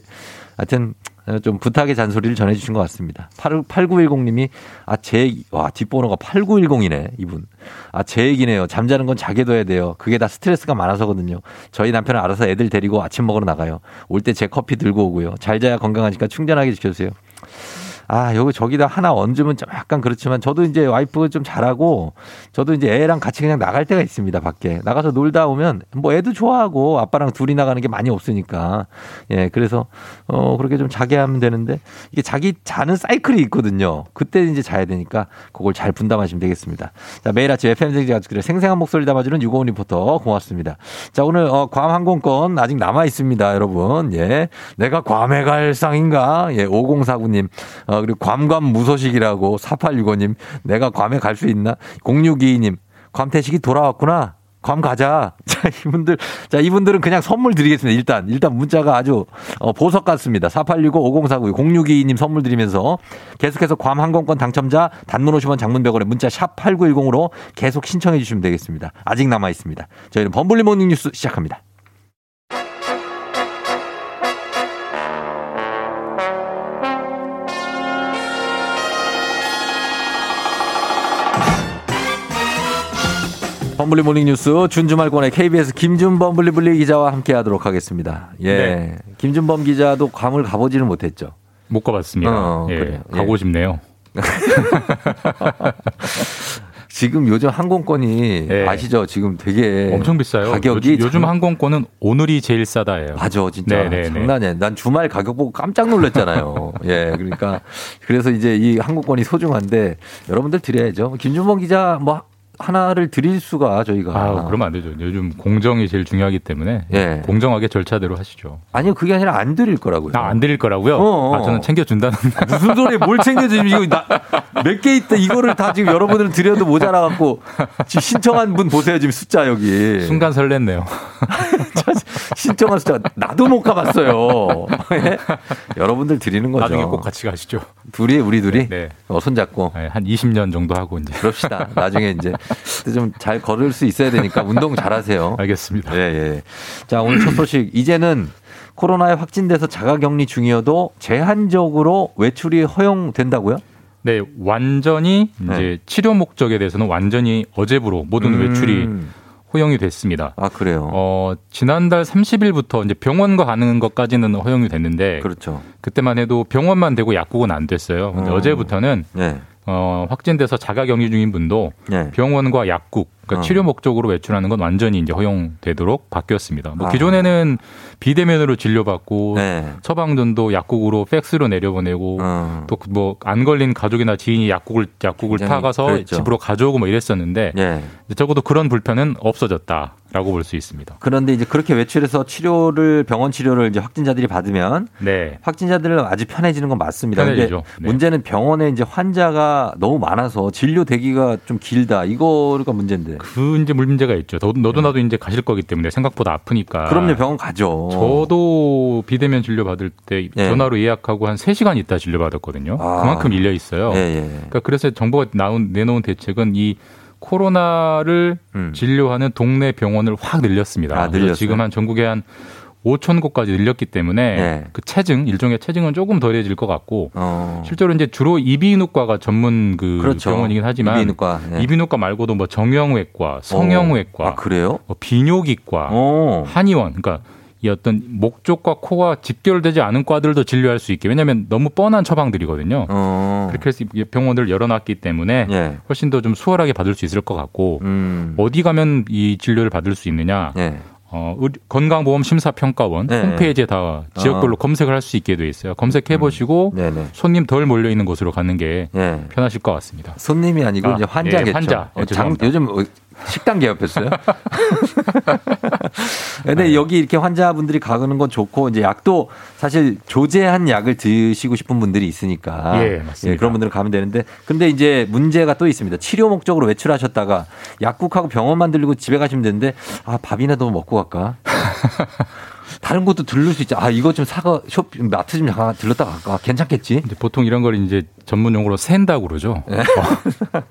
하여튼, 어, 좀 부탁의 잔소리를 전해주신 것 같습니다. 8, 8910님이, 아, 제, 와, 뒷번호가 8910이네, 이분. 아, 제 얘기네요. 잠자는 건 자게 둬야 돼요. 그게 다 스트레스가 많아서거든요. 저희 남편은 알아서 애들 데리고 아침 먹으러 나가요. 올 때 제 커피 들고 오고요. 잘 자야 건강하니까 충전하게 지켜주세요. 아, 여기 저기다 하나 얹으면 좀 약간 그렇지만 저도 이제 와이프가 좀 잘하고 저도 이제 애랑 같이 그냥 나갈 때가 있습니다, 밖에. 나가서 놀다 오면 뭐 애도 좋아하고 아빠랑 둘이 나가는 게 많이 없으니까. 예, 그래서 어, 그렇게 좀 자게 하면 되는데 이게 자기 자는 사이클이 있거든요. 그때 이제 자야 되니까 그걸 잘 분담하시면 되겠습니다. 자, 매일 아침 FM생지 가족들의 생생한 목소리 담아주는 유고원 리포터 고맙습니다. 자, 오늘 어, 괌 항공권 아직 남아 있습니다, 여러분. 예. 내가 괌에 갈 상인가? 예, 5049님. 어, 그리고 괌괌 무소식이라고 4865님. 내가 괌에 갈 수 있나? 0622님. 괌 태식이 돌아왔구나. 괌 가자. 자, 이분들, 자, 이분들은 그냥 선물 드리겠습니다. 일단, 일단 문자가 아주, 어, 보석 같습니다. 4865, 5049, 0622님 선물 드리면서 계속해서 괌 항공권 당첨자 단문 50원 장문 100원에 문자 샵 8910으로 계속 신청해 주시면 되겠습니다. 아직 남아 있습니다. 저희는 범블리 모닝 뉴스 시작합니다. 범블리 모닝 뉴스 준주말권의 KBS 김준범 블리블리 기자와 함께 하도록 하겠습니다. 예. 네. 김준범 기자도 괌을 가보지는 못했죠. 못 가봤습니다. 어, 예, 그래요. 가고 예. 싶네요. 지금 요즘 항공권이 아시죠? 지금 되게 네. 엄청 비싸요. 가격이 요즘, 요즘 장- 항공권은 오늘이 제일 싸다예요. 맞아, 진짜 네네네. 장난이 아니야. 난 주말 가격 보고 깜짝 놀랐잖아요. 예, 그러니까 그래서 이제 이 항공권이 소중한데 여러분들 드려야죠. 김준범 기자 뭐 하나를 드릴 수가 저희가 아, 그러면 안 되죠. 요즘 공정이 제일 중요하기 때문에 예. 공정하게 절차대로 하시죠. 아니요, 그게 아니라 안 드릴 거라고요. 아, 안 드릴 거라고요? 어. 아, 저는 챙겨준다는. 무슨 소리 뭘 챙겨줘 이거 몇개 있다 이거를 다 지금 여러분들은 드려도 모자라 갖고 지금 신청한 분 보세요 지금 숫자 여기 순간 설렜네요. 신청한 숫자 나도 못 가봤어요. 예? 여러분들 드리는 거죠. 나중에 꼭 같이 가시죠. 둘이 우리 둘이 네. 어, 손잡고 한 20년 정도 하고 이제 그럽시다. 나중에 이제 좀 잘 걸을 수 있어야 되니까 운동 잘하세요. 알겠습니다. 예, 예. 자 오늘 첫 소식 이제는 코로나에 확진돼서 자가격리 중이어도 제한적으로 외출이 허용된다고요? 네, 완전히 이제 치료 목적에 대해서는 완전히 어제부로 모든 음. 외출이 허용이 됐습니다. 아 그래요. 어 지난달 30일부터 이제 병원과 가는 것까지는 허용이 됐는데 그렇죠. 그때만 해도 병원만 되고 약국은 안 됐어요. 근데 어. 어제부터는 네. 어, 확진돼서 자가 격리 중인 분도 네. 병원과 약국, 그러니까 어. 치료 목적으로 외출하는 건 완전히 이제 허용되도록 바뀌었습니다. 뭐 아. 기존에는 비대면으로 진료받고 네. 처방전도 약국으로 팩스로 내려보내고 어. 또뭐 안 걸린 가족이나 지인이 약국을 약국을 타가서 그랬죠. 집으로 가져오고 뭐 이랬었는데 예. 적어도 그런 불편은 없어졌다 라고 볼 수 있습니다. 그런데 이제 그렇게 외출해서 치료를 병원 치료를 이제 확진자들이 받으면 네. 확진자들은 아주 편해지는 건 맞습니다. 편해지죠. 네. 문제는 병원에 이제 환자가 너무 많아서 진료 대기가 좀 길다. 이거가 문제인데. 그 이제 문제가 있죠. 너, 너도 나도 이제 가실 거기 때문에 생각보다 아프니까. 네. 그럼요, 병원 가죠. 저도 비대면 진료 받을 때 예. 전화로 예약하고 한 3시간 있다 진료 받았거든요. 아. 그만큼 밀려 있어요. 예, 예. 그러니까 그래서 정부가 나온 내놓은 대책은 이 코로나를 진료하는 동네 병원을 확 늘렸습니다. 음. 아, 늘렸어요? 지금 한 전국에 한 5천 곳까지 늘렸기 때문에 예. 그 체증 일종의 체증은 조금 덜해질 것 같고 어. 실제로 이제 주로 이비인후과가 전문 그 그렇죠. 병원이긴 하지만 이비인후과, 예. 이비인후과 말고도 뭐 정형외과, 성형외과, 아, 그래요? 뭐 비뇨기과, 어. 한의원, 그러니까 이 어떤 목 쪽과 코와 직결되지 않은 과들도 진료할 수 있게 왜냐하면 너무 뻔한 처방들이거든요. 어. 그렇게 해서 병원들 열어놨기 때문에 예. 훨씬 더 좀 수월하게 받을 수 있을 것 같고 음. 어디 가면 이 진료를 받을 수 있느냐? 예. 어, 건강보험 심사평가원 네. 홈페이지에 다 지역별로 어. 검색을 할 수 있게 돼 있어요. 검색해 보시고 네네. 손님 덜 몰려 있는 곳으로 가는 게 예. 편하실 것 같습니다. 손님이 아니고 아, 이제 환자겠죠. 예, 환자. 어, 예, 장. 요즘 어, 식당 개업했어요. 근데 네. 여기 이렇게 환자분들이 가는 건 좋고 이제 약도 사실 조제한 약을 드시고 싶은 분들이 있으니까 예, 맞습니다. 그런 분들은 가면 되는데 근데 이제 문제가 또 있습니다. 치료 목적으로 외출하셨다가 약국하고 병원만 들리고 집에 가시면 되는데 아 밥이나 더 먹고 갈까? 다른 곳도 들를 수 있죠. 아 이거 좀 사가 쇼 마트 좀 잠깐 들렀다 갈까? 괜찮겠지? 이제 보통 이런 걸 이제 전문 용어로 샌다고 그러죠. 네. 어.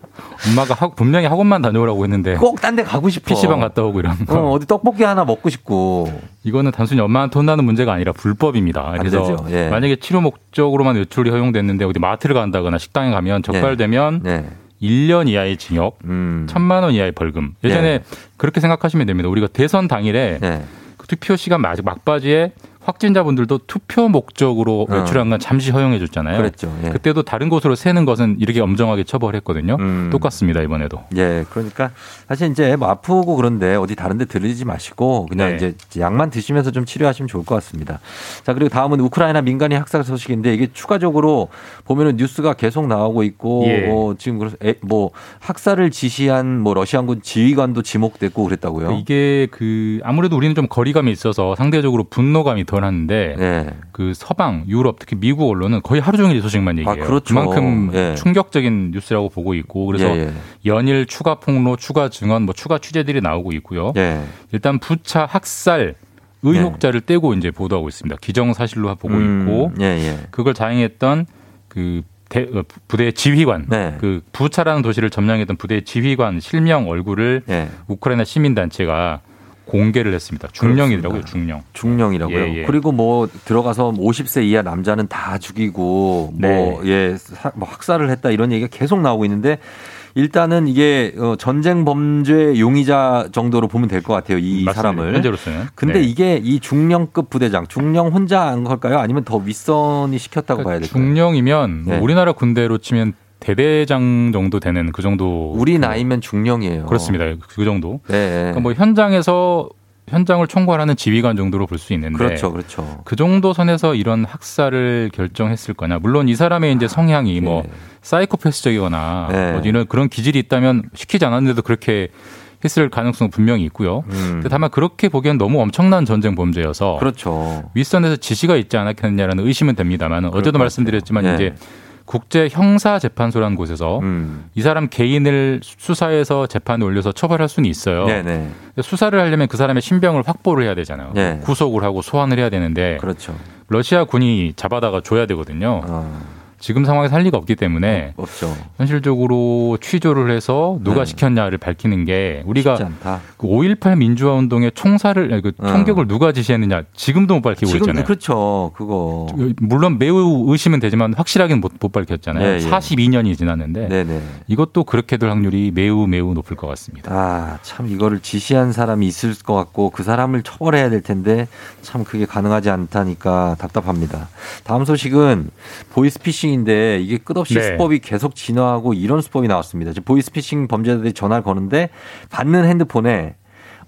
엄마가 학- 분명히 학원만 다녀오라고 했는데 꼭 딴 데 가고 싶어. PC방 갔다 오고 이런 거. 어, 어디 떡볶이 하나 먹고 싶고. 이거는 단순히 엄마한테 혼나는 문제가 아니라 불법입니다. 그래서. 예. 만약에 치료 목적으로만 외출이 허용됐는데 어디 마트를 간다거나 식당에 가면 적발되면 네. 1년 이하의 징역, 음. 천만 원 이하의 벌금. 예전에 네. 그렇게 생각하시면 됩니다. 우리가 대선 당일에 네. 그 투표 시간 아직 막바지에 확진자분들도 투표 목적으로 어. 외출한 건 잠시 허용해 줬잖아요. 그랬죠. 예. 그때도 다른 곳으로 새는 것은 이렇게 엄정하게 처벌했거든요. 음. 똑같습니다 이번에도. 예, 그러니까 사실 이제 뭐 아프고 그런데 어디 다른 데 들리지 마시고 그냥 네. 이제 약만 드시면서 좀 치료하시면 좋을 것 같습니다. 자, 그리고 다음은 우크라이나 민간인 학살 소식인데 이게 추가적으로 보면은 뉴스가 계속 나오고 있고 예. 어, 지금 그래서 에- 뭐 학살을 지시한 뭐 러시아군 지휘관도 지목됐고 그랬다고요. 이게 그 아무래도 우리는 좀 거리감이 있어서 상대적으로 분노감이 덜 한데 네. 그 서방, 유럽, 특히 미국 언론은 거의 하루 종일 이 소식만 얘기해요. 아, 그렇죠. 그만큼 예. 충격적인 뉴스라고 보고 있고 그래서 예, 예. 연일 추가 폭로, 추가 증언, 뭐 추가 취재들이 나오고 있고요. 예. 일단 부차 학살 의혹자를 떼고 이제 보도하고 있습니다. 기정사실로 보고 음, 있고 예, 예. 그걸 자행했던 그 대- 어, 부대 지휘관, 네. 그 부차라는 도시를 점령했던 부대 지휘관 실명 얼굴을 예. 우크라이나 시민 단체가 공개를 했습니다. 중령이더라고요, 중령. 중령이라고요. 예, 예. 그리고 뭐 들어가서 50세 이하 남자는 다 죽이고 네. 뭐 예, 사- 뭐 학살을 했다 이런 얘기가 계속 나오고 있는데 일단은 이게 어, 전쟁 범죄 용의자 정도로 보면 될 것 같아요. 이 맞습니다. 사람을. 현재로서는. 근데 네. 이게 이 중령급 부대장, 중령 혼자 한 걸까요? 아니면 더 윗선이 시켰다고 봐야 될까요? 중령이면 뭐 네. 우리나라 군대로 치면 대대장 정도 되는 그 정도. 우리 나이면 중령이에요. 그렇습니다. 그 정도. 네. 그러니까 뭐 현장에서 현장을 총괄하는 지휘관 정도로 볼 수 있는데 그렇죠, 그렇죠. 그 정도 선에서 이런 학살을 결정했을 거냐. 물론 이 사람의 이제 성향이 뭐 사이코패스적이거나 네. 뭐 이런 그런 기질이 있다면 시키지 않았는데도 그렇게 했을 가능성은 분명히 있고요. 근데 다만 그렇게 보기엔 너무 엄청난 전쟁 범죄여서 음. 그렇죠. 윗선에서 지시가 있지 않았겠느냐라는 의심은 됩니다만 어제도 것 말씀드렸지만 같아요. 이제 네. 국제 형사 재판소라는 곳에서 음. 이 사람 개인을 수사해서 재판에 올려서 처벌할 수는 있어요. 네네. 수사를 하려면 그 사람의 신병을 확보를 해야 되잖아요. 네. 구속을 하고 소환을 해야 되는데 그렇죠. 러시아 군이 잡아다가 줘야 되거든요. 어. 지금 상황에서 할 리가 없기 때문에 없죠. 현실적으로 취조를 해서 누가 네. 시켰냐를 밝히는 게 우리가. 그 5.18 민주화 운동의 아니, 그 어. 총격을 누가 지시했느냐 지금도 못 밝히고 지금 있잖아요. 그렇죠. 그거. 물론 매우 의심은 되지만 확실하게는 못, 못 밝혔잖아요. 예, 예. 42년이 지났는데 네네. 이것도 그렇게 될 확률이 매우 매우 높을 것 같습니다. 아, 참 이거를 지시한 사람이 있을 것 같고 그 사람을 처벌해야 될 텐데 참 그게 가능하지 않다니까 답답합니다. 다음 소식은 보이스피싱 인데 이게 끝없이 네. 수법이 계속 진화하고 이런 수법이 나왔습니다. 지금 보이스피싱 범죄자들이 전화를 거는데 받는 핸드폰에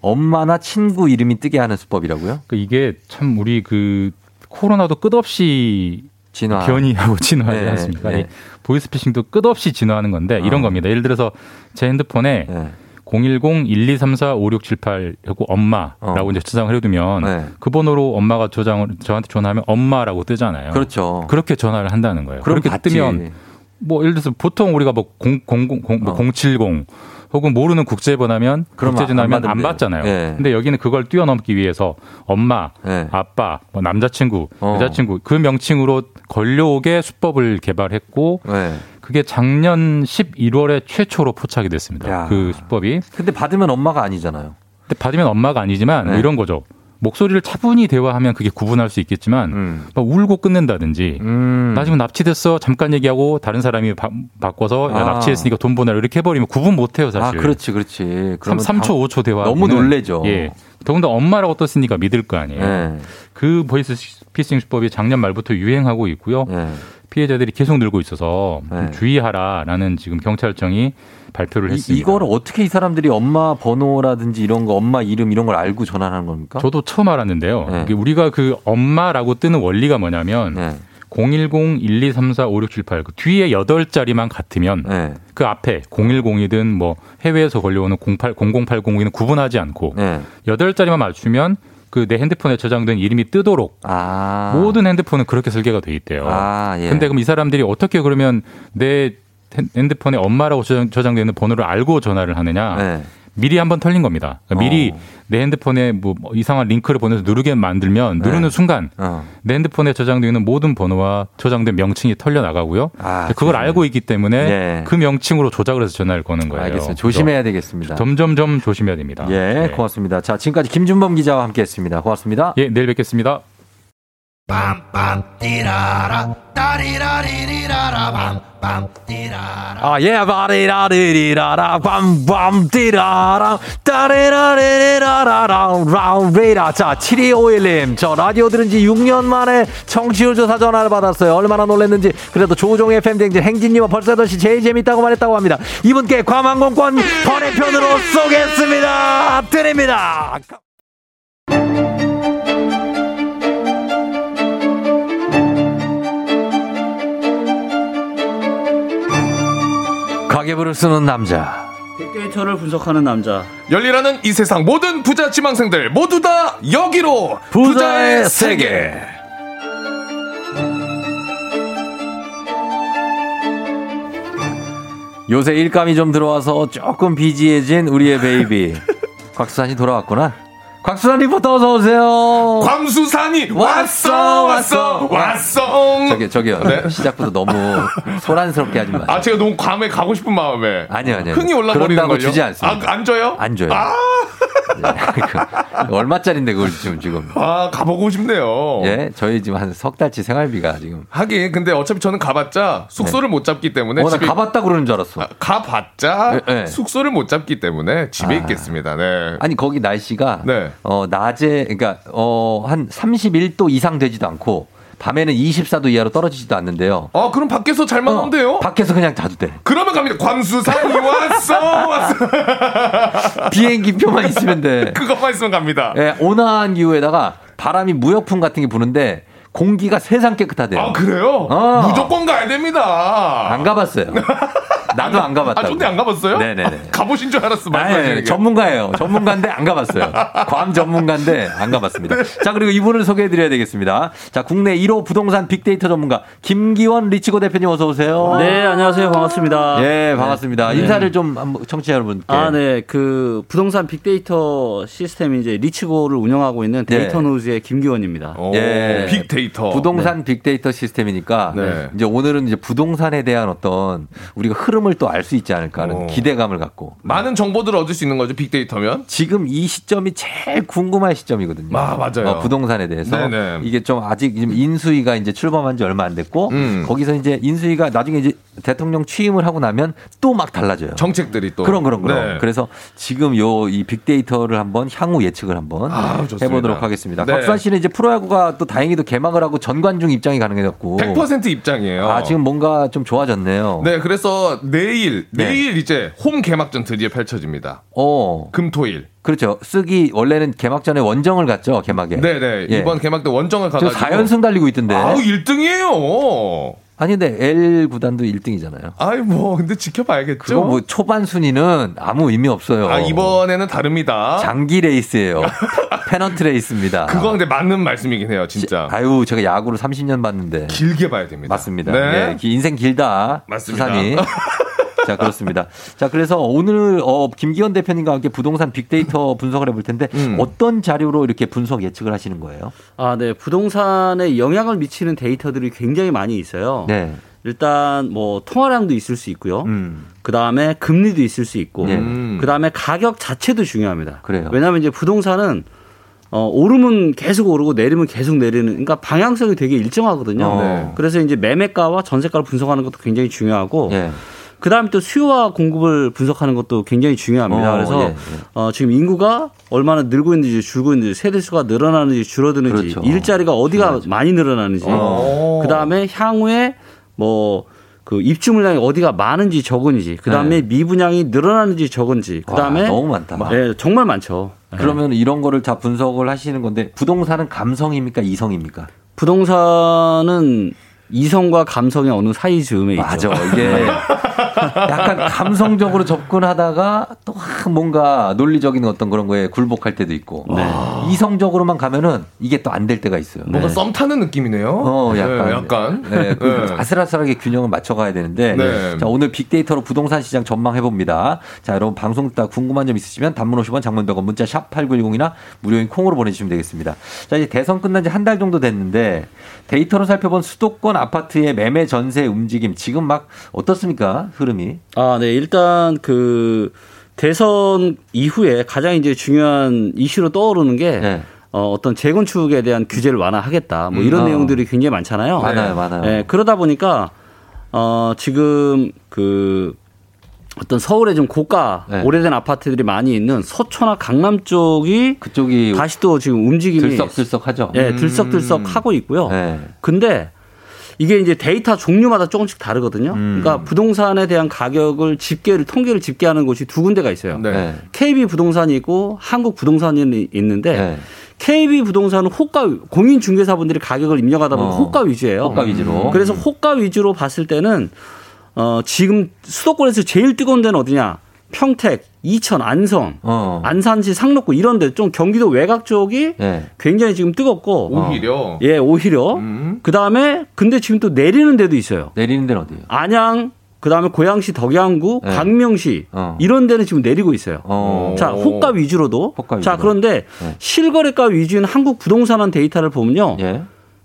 엄마나 친구 이름이 뜨게 하는 수법이라고요? 그러니까 이게 참 우리 그 코로나도 끝없이 진화. 변이하고 진화하지 네, 않습니까? 네. 이 보이스피싱도 끝없이 진화하는 건데 이런 어. 겁니다. 예를 들어서 제 핸드폰에 네. 010-1234-5678 하고 엄마라고 어. 이제 저장을 해두면 네. 그 번호로 엄마가 저장을 저한테 전화하면 엄마라고 뜨잖아요. 그렇죠. 그렇게 전화를 한다는 거예요. 그렇게 받지. 뜨면 뭐 예를 들어서 보통 우리가 뭐 0, 0, 0, 뭐 어. 070 혹은 모르는 국제번호면 그럼 국제전화면 안 안. 받잖아요. 예. 근데 여기는 그걸 뛰어넘기 위해서 엄마, 네. 아빠, 뭐 남자친구, 어. 여자친구 그 명칭으로 걸려오게 수법을 개발했고 네. 그게 작년 11월에 최초로 포착이 됐습니다. 야. 그 수법이. 근데 받으면 엄마가 아니잖아요. 근데 받으면 엄마가 아니지만 뭐 네. 이런 거죠. 목소리를 차분히 대화하면 그게 구분할 수 있겠지만 음. 막 울고 끊는다든지 음. 나 지금 납치됐어 잠깐 얘기하고 다른 사람이 바, 바꿔서 야, 아. 납치했으니까 돈 보내라 이렇게 해버리면 구분 못해요 사실. 아, 그렇지, 그렇지. 3, 그러면 3초 당- 5초 대화 너무 놀래죠. 예. 더군다나 엄마라고 떴으니까 믿을 거 아니에요. 네. 그 보이스 피싱 수법이 작년 말부터 유행하고 있고요. 네. 피해자들이 계속 늘고 있어서 좀 네. 주의하라라는 지금 경찰청이 발표를 이, 했습니다. 이거를 어떻게 이 사람들이 엄마 번호라든지 이런 거, 엄마 이름 이런 걸 알고 전화하는 겁니까? 저도 처음 알았는데요. 네. 우리가 그 엄마라고 뜨는 원리가 뭐냐면 네. 010-1234-5678 그 뒤에 8자리만 같으면 네. 그 앞에 010이든 뭐 해외에서 걸려오는 08, 0080이든 구분하지 않고 네. 8자리만 맞추면 그 내 핸드폰에 저장된 이름이 뜨도록 아. 모든 핸드폰은 그렇게 설계가 돼 있대요. 아, 예. 근데 그럼 이 사람들이 어떻게 그러면 내 핸- 핸드폰에 엄마라고 저장, 저장 되는 번호를 알고 전화를 하느냐? 네. 미리 한번 털린 겁니다. 그러니까 미리 어. 내 핸드폰에 뭐 이상한 링크를 보내서 누르게 만들면 네. 누르는 순간 어. 내 핸드폰에 저장되어 있는 모든 번호와 저장된 명칭이 털려 나가고요. 아, 그걸 조심해. 알고 있기 때문에 예. 그 명칭으로 조작을 해서 전화를 거는 거예요. 알겠습니다. 조심해야 되겠습니다. 점점점 조심해야 됩니다. 예, 네. 고맙습니다. 자, 지금까지 김준범 기자와 함께 했습니다. 고맙습니다. 예, 내일 뵙겠습니다. 아, 예, 바리라리리라라, 빰빰, 띠라라, 따리라리리라라, 라우리라. 자, 7251님, 저 라디오 들은 지 6년 만에 청취율 조사 전화를 받았어요. 얼마나 놀랐는지. 그래도 조종의 팬댕진 행진님은 벌써 8시 제일 재밌다고 말했다고 합니다. 이분께 과망공권 번외편으로 쏘겠습니다. 드립니다. 가계부를 쓰는 남자. 데이터를 분석하는 남자. 열리라는 이 세상 모든 부자 지망생들 모두 다 여기로 부자의 세계. 요새 일감이 좀 들어와서 조금 busy해진 우리의 baby. 곽수산이 돌아왔구나. 곽수산 리포터 어서 오세요. 광수산이 왔어 왔어 왔어 저기 저기요. 네? 시작부터 너무 소란스럽게 하지 마세요. 아 제가 너무 괌에 가고 싶은 마음에 아니요, 아니요. 흥이 올라버리는 걸요 주지 않습니다. 아, 안 줘요? 안 줘요. 아, 그, 얼마짜린데 그걸 지금 지금. 아 가보고 싶네요. 예, 저희 지금 한 석 달치 생활비가 지금. 하긴 근데 어차피 저는 가봤자 숙소를 못 잡기 때문에 어, 나 집에 가봤다 그러는 줄 알았어. 아, 가봤자 예, 예. 숙소를 못 잡기 때문에 집에 아. 있겠습니다. 네. 아니 거기 날씨가 네. 어 낮에 그러니까 어 한 31도 이상 되지도 않고 밤에는 24도 이하로 떨어지지도 않는데요. 아 그럼 밖에서 잘만 어, 한대요? 밖에서 그냥 자도 돼. 그러면 갑니다. 광수산이 왔어 왔어. 비행기 표만 있으면 돼. 그것만 있으면 갑니다. 예, 온화한 기후에다가 바람이 무역풍 같은 게 부는데 공기가 세상 깨끗하대요. 아 그래요? 어. 무조건 가야 됩니다. 안 가봤어요. 나도 안 가봤다고. 아, 좋네, 안 가봤어요? 네네네. 가보신 줄 알았어, 게. 전문가예요. 전문가인데 안 가봤어요. 괌 전문가인데 안 가봤습니다. 자, 그리고 이분을 소개해드려야 되겠습니다. 자, 국내 1호 부동산 빅데이터 전문가 김기원 리치고 대표님 어서 오세요. 네, 안녕하세요. 반갑습니다. 예, 반갑습니다. 네. 인사를 좀 한번 청취자 여러분께. 아, 네. 그 부동산 빅데이터 시스템 이제 리치고를 운영하고 있는 네. 데이터 노즈의 김기원입니다. 예. 빅데이터. 부동산 빅데이터 시스템이니까 네. 이제 오늘은 이제 부동산에 대한 어떤 우리가 흐름 을 또 알 수 있지 않을까 하는 어. 기대감을 갖고 많은 정보들을 얻을 수 있는 거죠, 빅데이터면. 지금 이 시점이 제일 궁금한 시점이거든요. 아, 맞아요. 어, 부동산에 대해서 네네. 이게 좀 아직 인수위가 이제 출범한 지 얼마 안 됐고 음. 거기서 이제 인수위가 나중에 이제 대통령 취임을 하고 나면 또 막 달라져요. 정책들이 또. 그럼 그럼 그럼. 네. 그래서 지금 요 이 빅데이터를 한번 향후 예측을 한번 아. 해보도록 하겠습니다. 네. 박수환 씨는 이제 프로야구가 또 다행히도 개막을 하고 전관중 입장이 가능해졌고 100% 입장이에요. 아 지금 뭔가 좀 좋아졌네요. 네, 그래서 내일, 네. 내일 이제 홈 개막전 드디어 펼쳐집니다. 어 금토일. 그렇죠. 쓱이 원래는 개막 전에 원정을 갔죠 개막에. 네네. 예. 이번 개막 때 원정을 저 가가지고. 4연승 달리고 있던데. 아우, 1등이에요. 아니 근데 L 구단도 1등이잖아요. 아이, 뭐, 근데 지켜봐야겠죠. 그거 뭐 초반 순위는 아무 의미 없어요. 아, 이번에는 다릅니다. 장기 레이스예요. 페넌트 레이스입니다. 그거 근데 맞는 말씀이긴 해요, 진짜. 아유, 제가 야구를 30년 봤는데. 길게 봐야 됩니다. 맞습니다. 네. 네, 기- 인생 길다. 맞습니다. 수산이. 자, 그렇습니다. 자, 그래서 오늘 어, 김기현 대표님과 함께 부동산 빅데이터 분석을 해볼 텐데 음. 어떤 자료로 이렇게 분석 예측을 하시는 거예요? 아, 네. 부동산에 영향을 미치는 데이터들이 굉장히 많이 있어요. 네. 일단 뭐 통화량도 있을 수 있고요. 음. 그 다음에 금리도 있을 수 있고, 네. 그 다음에 가격 자체도 중요합니다. 그래요. 왜냐하면 이제 부동산은 어, 오르면 계속 오르고 내리면 계속 내리는, 그러니까 방향성이 되게 일정하거든요. 어. 네. 그래서 이제 매매가와 전세가를 분석하는 것도 굉장히 중요하고, 예. 그 다음에 또 수요와 공급을 분석하는 것도 굉장히 중요합니다. 어, 그래서 예, 예. 어, 지금 인구가 얼마나 늘고 있는지 줄고 있는지 세대 수가 늘어나는지 줄어드는지 그렇죠. 일자리가 어디가 많이 늘어나는지 어. 그 다음에 향후에 뭐그 입주 물량이 어디가 많은지 적은지 그 다음에 미분양이 늘어나는지 적은지 그 다음에 네. 와, 너무 많다. 네, 정말 많죠. 그러면 이런 거를 다 분석을 하시는 건데 부동산은 감성입니까 이성입니까? 부동산은 이성과 감성의 어느 사이 즈음에 있죠. 맞아. 이게 약간 감성적으로 접근하다가 또 뭔가 논리적인 어떤 그런 거에 굴복할 때도 있고 네. 이성적으로만 가면은 이게 또 안 될 때가 있어요. 뭔가 썸 타는 느낌이네요. 어, 약간. 네, 약간. 네, 그 네. 아슬아슬하게 균형을 맞춰가야 되는데. 네. 자, 오늘 빅데이터로 부동산 시장 전망해 봅니다. 자, 여러분 방송 듣다 궁금한 점 있으시면 단문 50원 장문 100원 문자 샵 8910이나 무료인 콩으로 보내주시면 되겠습니다. 자, 이제 대선 끝난 지 한 달 정도 됐는데 데이터로 살펴본 수도권 아파트의 매매 전세 움직임 지금 막 어떻습니까? 흐름이. 아, 네. 일단 그 대선 이후에 가장 이제 중요한 이슈로 떠오르는 게 네. 어, 어떤 재건축에 대한 규제를 완화하겠다. 뭐 이런 음. 어. 내용들이 굉장히 많잖아요. 많아요, 많아요. 네, 그러다 보니까 어, 지금 그 어떤 서울에 좀 고가 네. 오래된 아파트들이 많이 있는 서초나 강남 쪽이 그쪽이 다시 또 지금 움직임이 들썩들썩하죠. 예, 들썩들썩 하고 있고요. 네. 근데 이게 이제 데이터 종류마다 조금씩 다르거든요. 음. 그러니까 부동산에 대한 가격을 집계를 통계를 집계하는 곳이 두 군데가 있어요. 네. 네. KB 부동산이 있고 한국 부동산이 있는데 네. KB 부동산은 호가 공인 중개사분들이 가격을 입력하다 보면 어. 호가 위주예요. 호가 위주로. 그래서 호가 위주로 봤을 때는 어 지금 수도권에서 제일 뜨거운 데는 어디냐? 평택, 이천, 안성, 어. 안산시, 상록구 이런 데 좀 경기도 외곽 쪽이 네. 굉장히 지금 뜨겁고 오히려. 예, 오히려. 음. 그 다음에 근데 지금 또 내리는 데도 있어요. 내리는 데는 어디예요? 안양, 그 다음에 고양시, 덕양구, 네. 광명시 어. 이런 데는 지금 내리고 있어요. 어. 자, 호가 위주로도. 호가 자, 위주로. 그런데 네. 실거래가 위주인 한국 부동산원 데이터를 보면요. 예.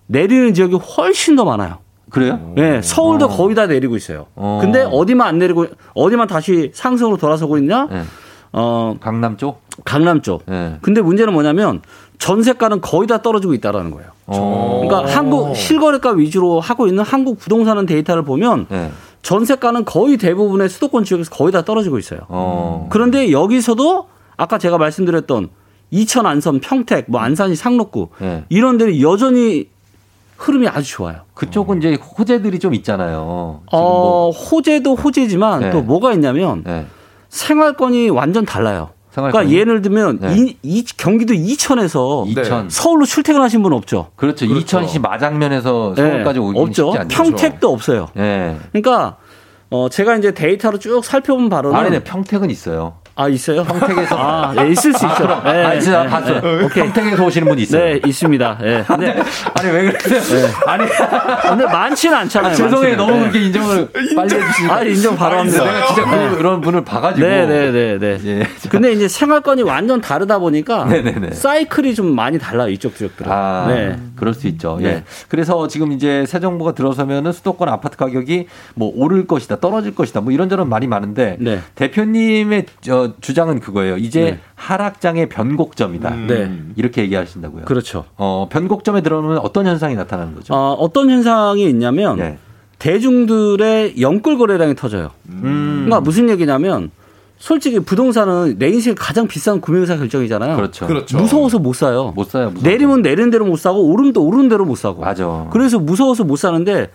내리는 지역이 훨씬 더 많아요. 그래요? 예, 서울도 어. 거의 다 내리고 있어요. 어. 근데 어디만 안 내리고, 어디만 다시 상승으로 돌아서고 있냐? 예. 어, 강남 쪽? 강남 쪽. 예. 근데 문제는 뭐냐면 전세가는 거의 다 떨어지고 있다라는 거예요. 어. 그러니까 한국 실거래가 위주로 하고 있는 한국 부동산은 데이터를 보면 예. 전세가는 거의 대부분의 수도권 지역에서 거의 다 떨어지고 있어요. 어. 그런데 여기서도 아까 제가 말씀드렸던 이천 안성 평택 뭐 안산시 상록구 예. 이런 데는 여전히 흐름이 아주 좋아요. 그쪽은 이제 호재들이 좀 있잖아요. 지금 뭐. 어, 호재도 호재지만 네. 또 뭐가 있냐면 예. 생활권이 완전 달라요. 생활권이? 그러니까 예를 들면 네. 이, 이 경기도 이천에서 이천. 서울로 출퇴근하신 분 없죠. 그렇죠. 이천시 마장면에서 네, 서울까지 오기 없죠. 쉽지 않죠. 평택도 없어요. 예. 그러니까 어, 제가 이제 데이터로 쭉 살펴본 바로는 아니 네, 평택은 있어요. 아 있어요? 평택에서 아, 네, 있을 수 아, 있죠. 그럼. 네, 아니, 진짜 네, 봤어요. 네. 오케이. 평택에서 오시는 분이 있어요. 네, 있습니다. 예. 근데 아니 왜 그러세요? 아니 근데 많지는 않잖아요. 죄송해요. 많지는. 너무 네. 그렇게 인정을 빨리 해주시니까. 아, 인정 바로 합니다. 내가 진짜 네. 그, 런 분을 봐가지고. 네네네네. 예. 근데 이제 생활권이 완전 다르다 보니까 네네네. 사이클이 좀 많이 달라요 이쪽 지역들은. 아, 네. 그럴 수 있죠. 예. 네. 그래서 지금 이제 새 정부가 들어서면은 수도권 아파트 가격이 뭐 오를 것이다, 떨어질 것이다, 뭐 이런저런 말이 많은데 네. 대표님의 저 주장은 그거예요. 이제 네. 하락장의 변곡점이다. 네. 이렇게 얘기하신다고요. 그렇죠. 어, 변곡점에 들어오면 어떤 현상이 나타나는 거죠? 어, 어떤 현상이 있냐면 예. 대중들의 영끌 거래량이 터져요. 음. 그러니까 무슨 얘기냐면 솔직히 부동산은 내 인생 가장 비싼 구매의사 결정이잖아요. 그렇죠. 그렇죠. 무서워서 못 사요. 못 사요. 무서워서. 내리면 내리는 대로 못 사고 또 오르는 대로 못 사고. 맞아. 그래서 무서워서 못 사는데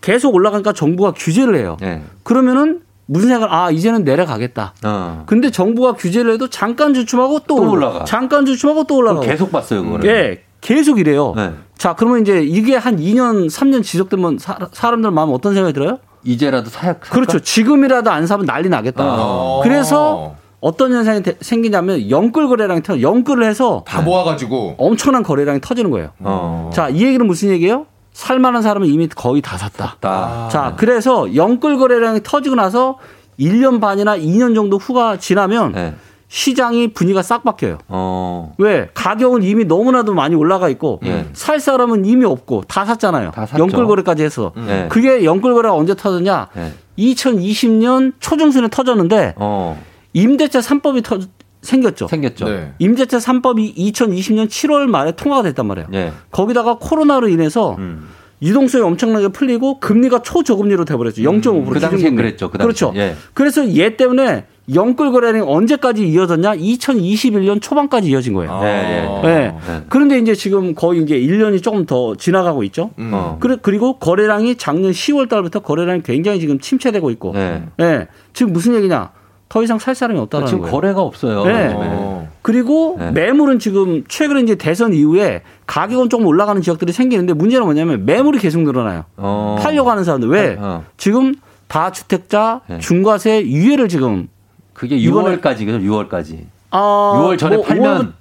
계속 올라가니까 정부가 규제를 해요. 예. 그러면은 무슨 생각? 아 이제는 내려가겠다. 어. 근데 정부가 규제를 해도 잠깐 주춤하고 또, 또 올라. 올라가. 잠깐 주춤하고 또 올라가. 계속 봤어요, 그거는. 예, 계속 이래요. 네. 자, 그러면 이제 이게 한 2년, 3년 지속되면 사, 사람들 마음 어떤 생각이 들어요? 이제라도 사야 그렇죠. 지금이라도 안 사면 난리 나겠다. 어. 그래서 어떤 현상이 되- 생기냐면 영끌 거래량이 터, 영끌을 해서 다 모아가지고 엄청난 거래량이 터지는 거예요. 어. 자, 이 얘기는 무슨 얘기예요? 살만한 사람은 이미 거의 다 샀다. 다. 자, 그래서 영끌 거래량이 터지고 나서 1년 반이나 2년 정도 후가 지나면 네. 시장이 분위기가 싹 바뀌어요. 어. 왜? 가격은 이미 너무나도 많이 올라가 있고 예. 살 사람은 이미 없고 다 샀잖아요. 다 샀죠. 영끌 거래까지 해서. 네. 그게 영끌 거래가 언제 터졌냐? 네. 2020년 초중순에 터졌는데 어. 임대차 3법이 터 생겼죠. 생겼죠. 네. 임대차 3법이 2020년 7월 말에 통과가 됐단 말이에요. 예. 거기다가 코로나로 인해서 음. 유동성이 엄청나게 풀리고 금리가 초저금리로 돼버렸죠. 0.5%그 당시엔 기준금리. 그랬죠. 그 당시엔. 그렇죠. 예. 그래서 얘 때문에 영끌 거래량이 언제까지 이어졌냐? 2021년 초반까지 이어진 거예요. 네, 네. 네. 그런데 이제 지금 거의 이제 1년이 조금 더 지나가고 있죠. 음. 어. 그리고 거래량이 작년 10월 달부터 거래량이 굉장히 지금 침체되고 있고. 네. 네. 지금 무슨 얘기냐? 더 이상 살 사람이 없다는 지금 거예요. 거래가 없어요. 네. 그리고 네. 매물은 지금 최근에 이제 대선 이후에 가격은 조금 올라가는 지역들이 생기는데 문제는 뭐냐면 매물이 계속 늘어나요. 어. 팔려고 하는 사람들 왜? 어. 지금 다주택자 네. 중과세 유예를 지금 그게 이번에- 6월까지거든요. 6월까지. 아, 6월 전에 뭐 팔면 5월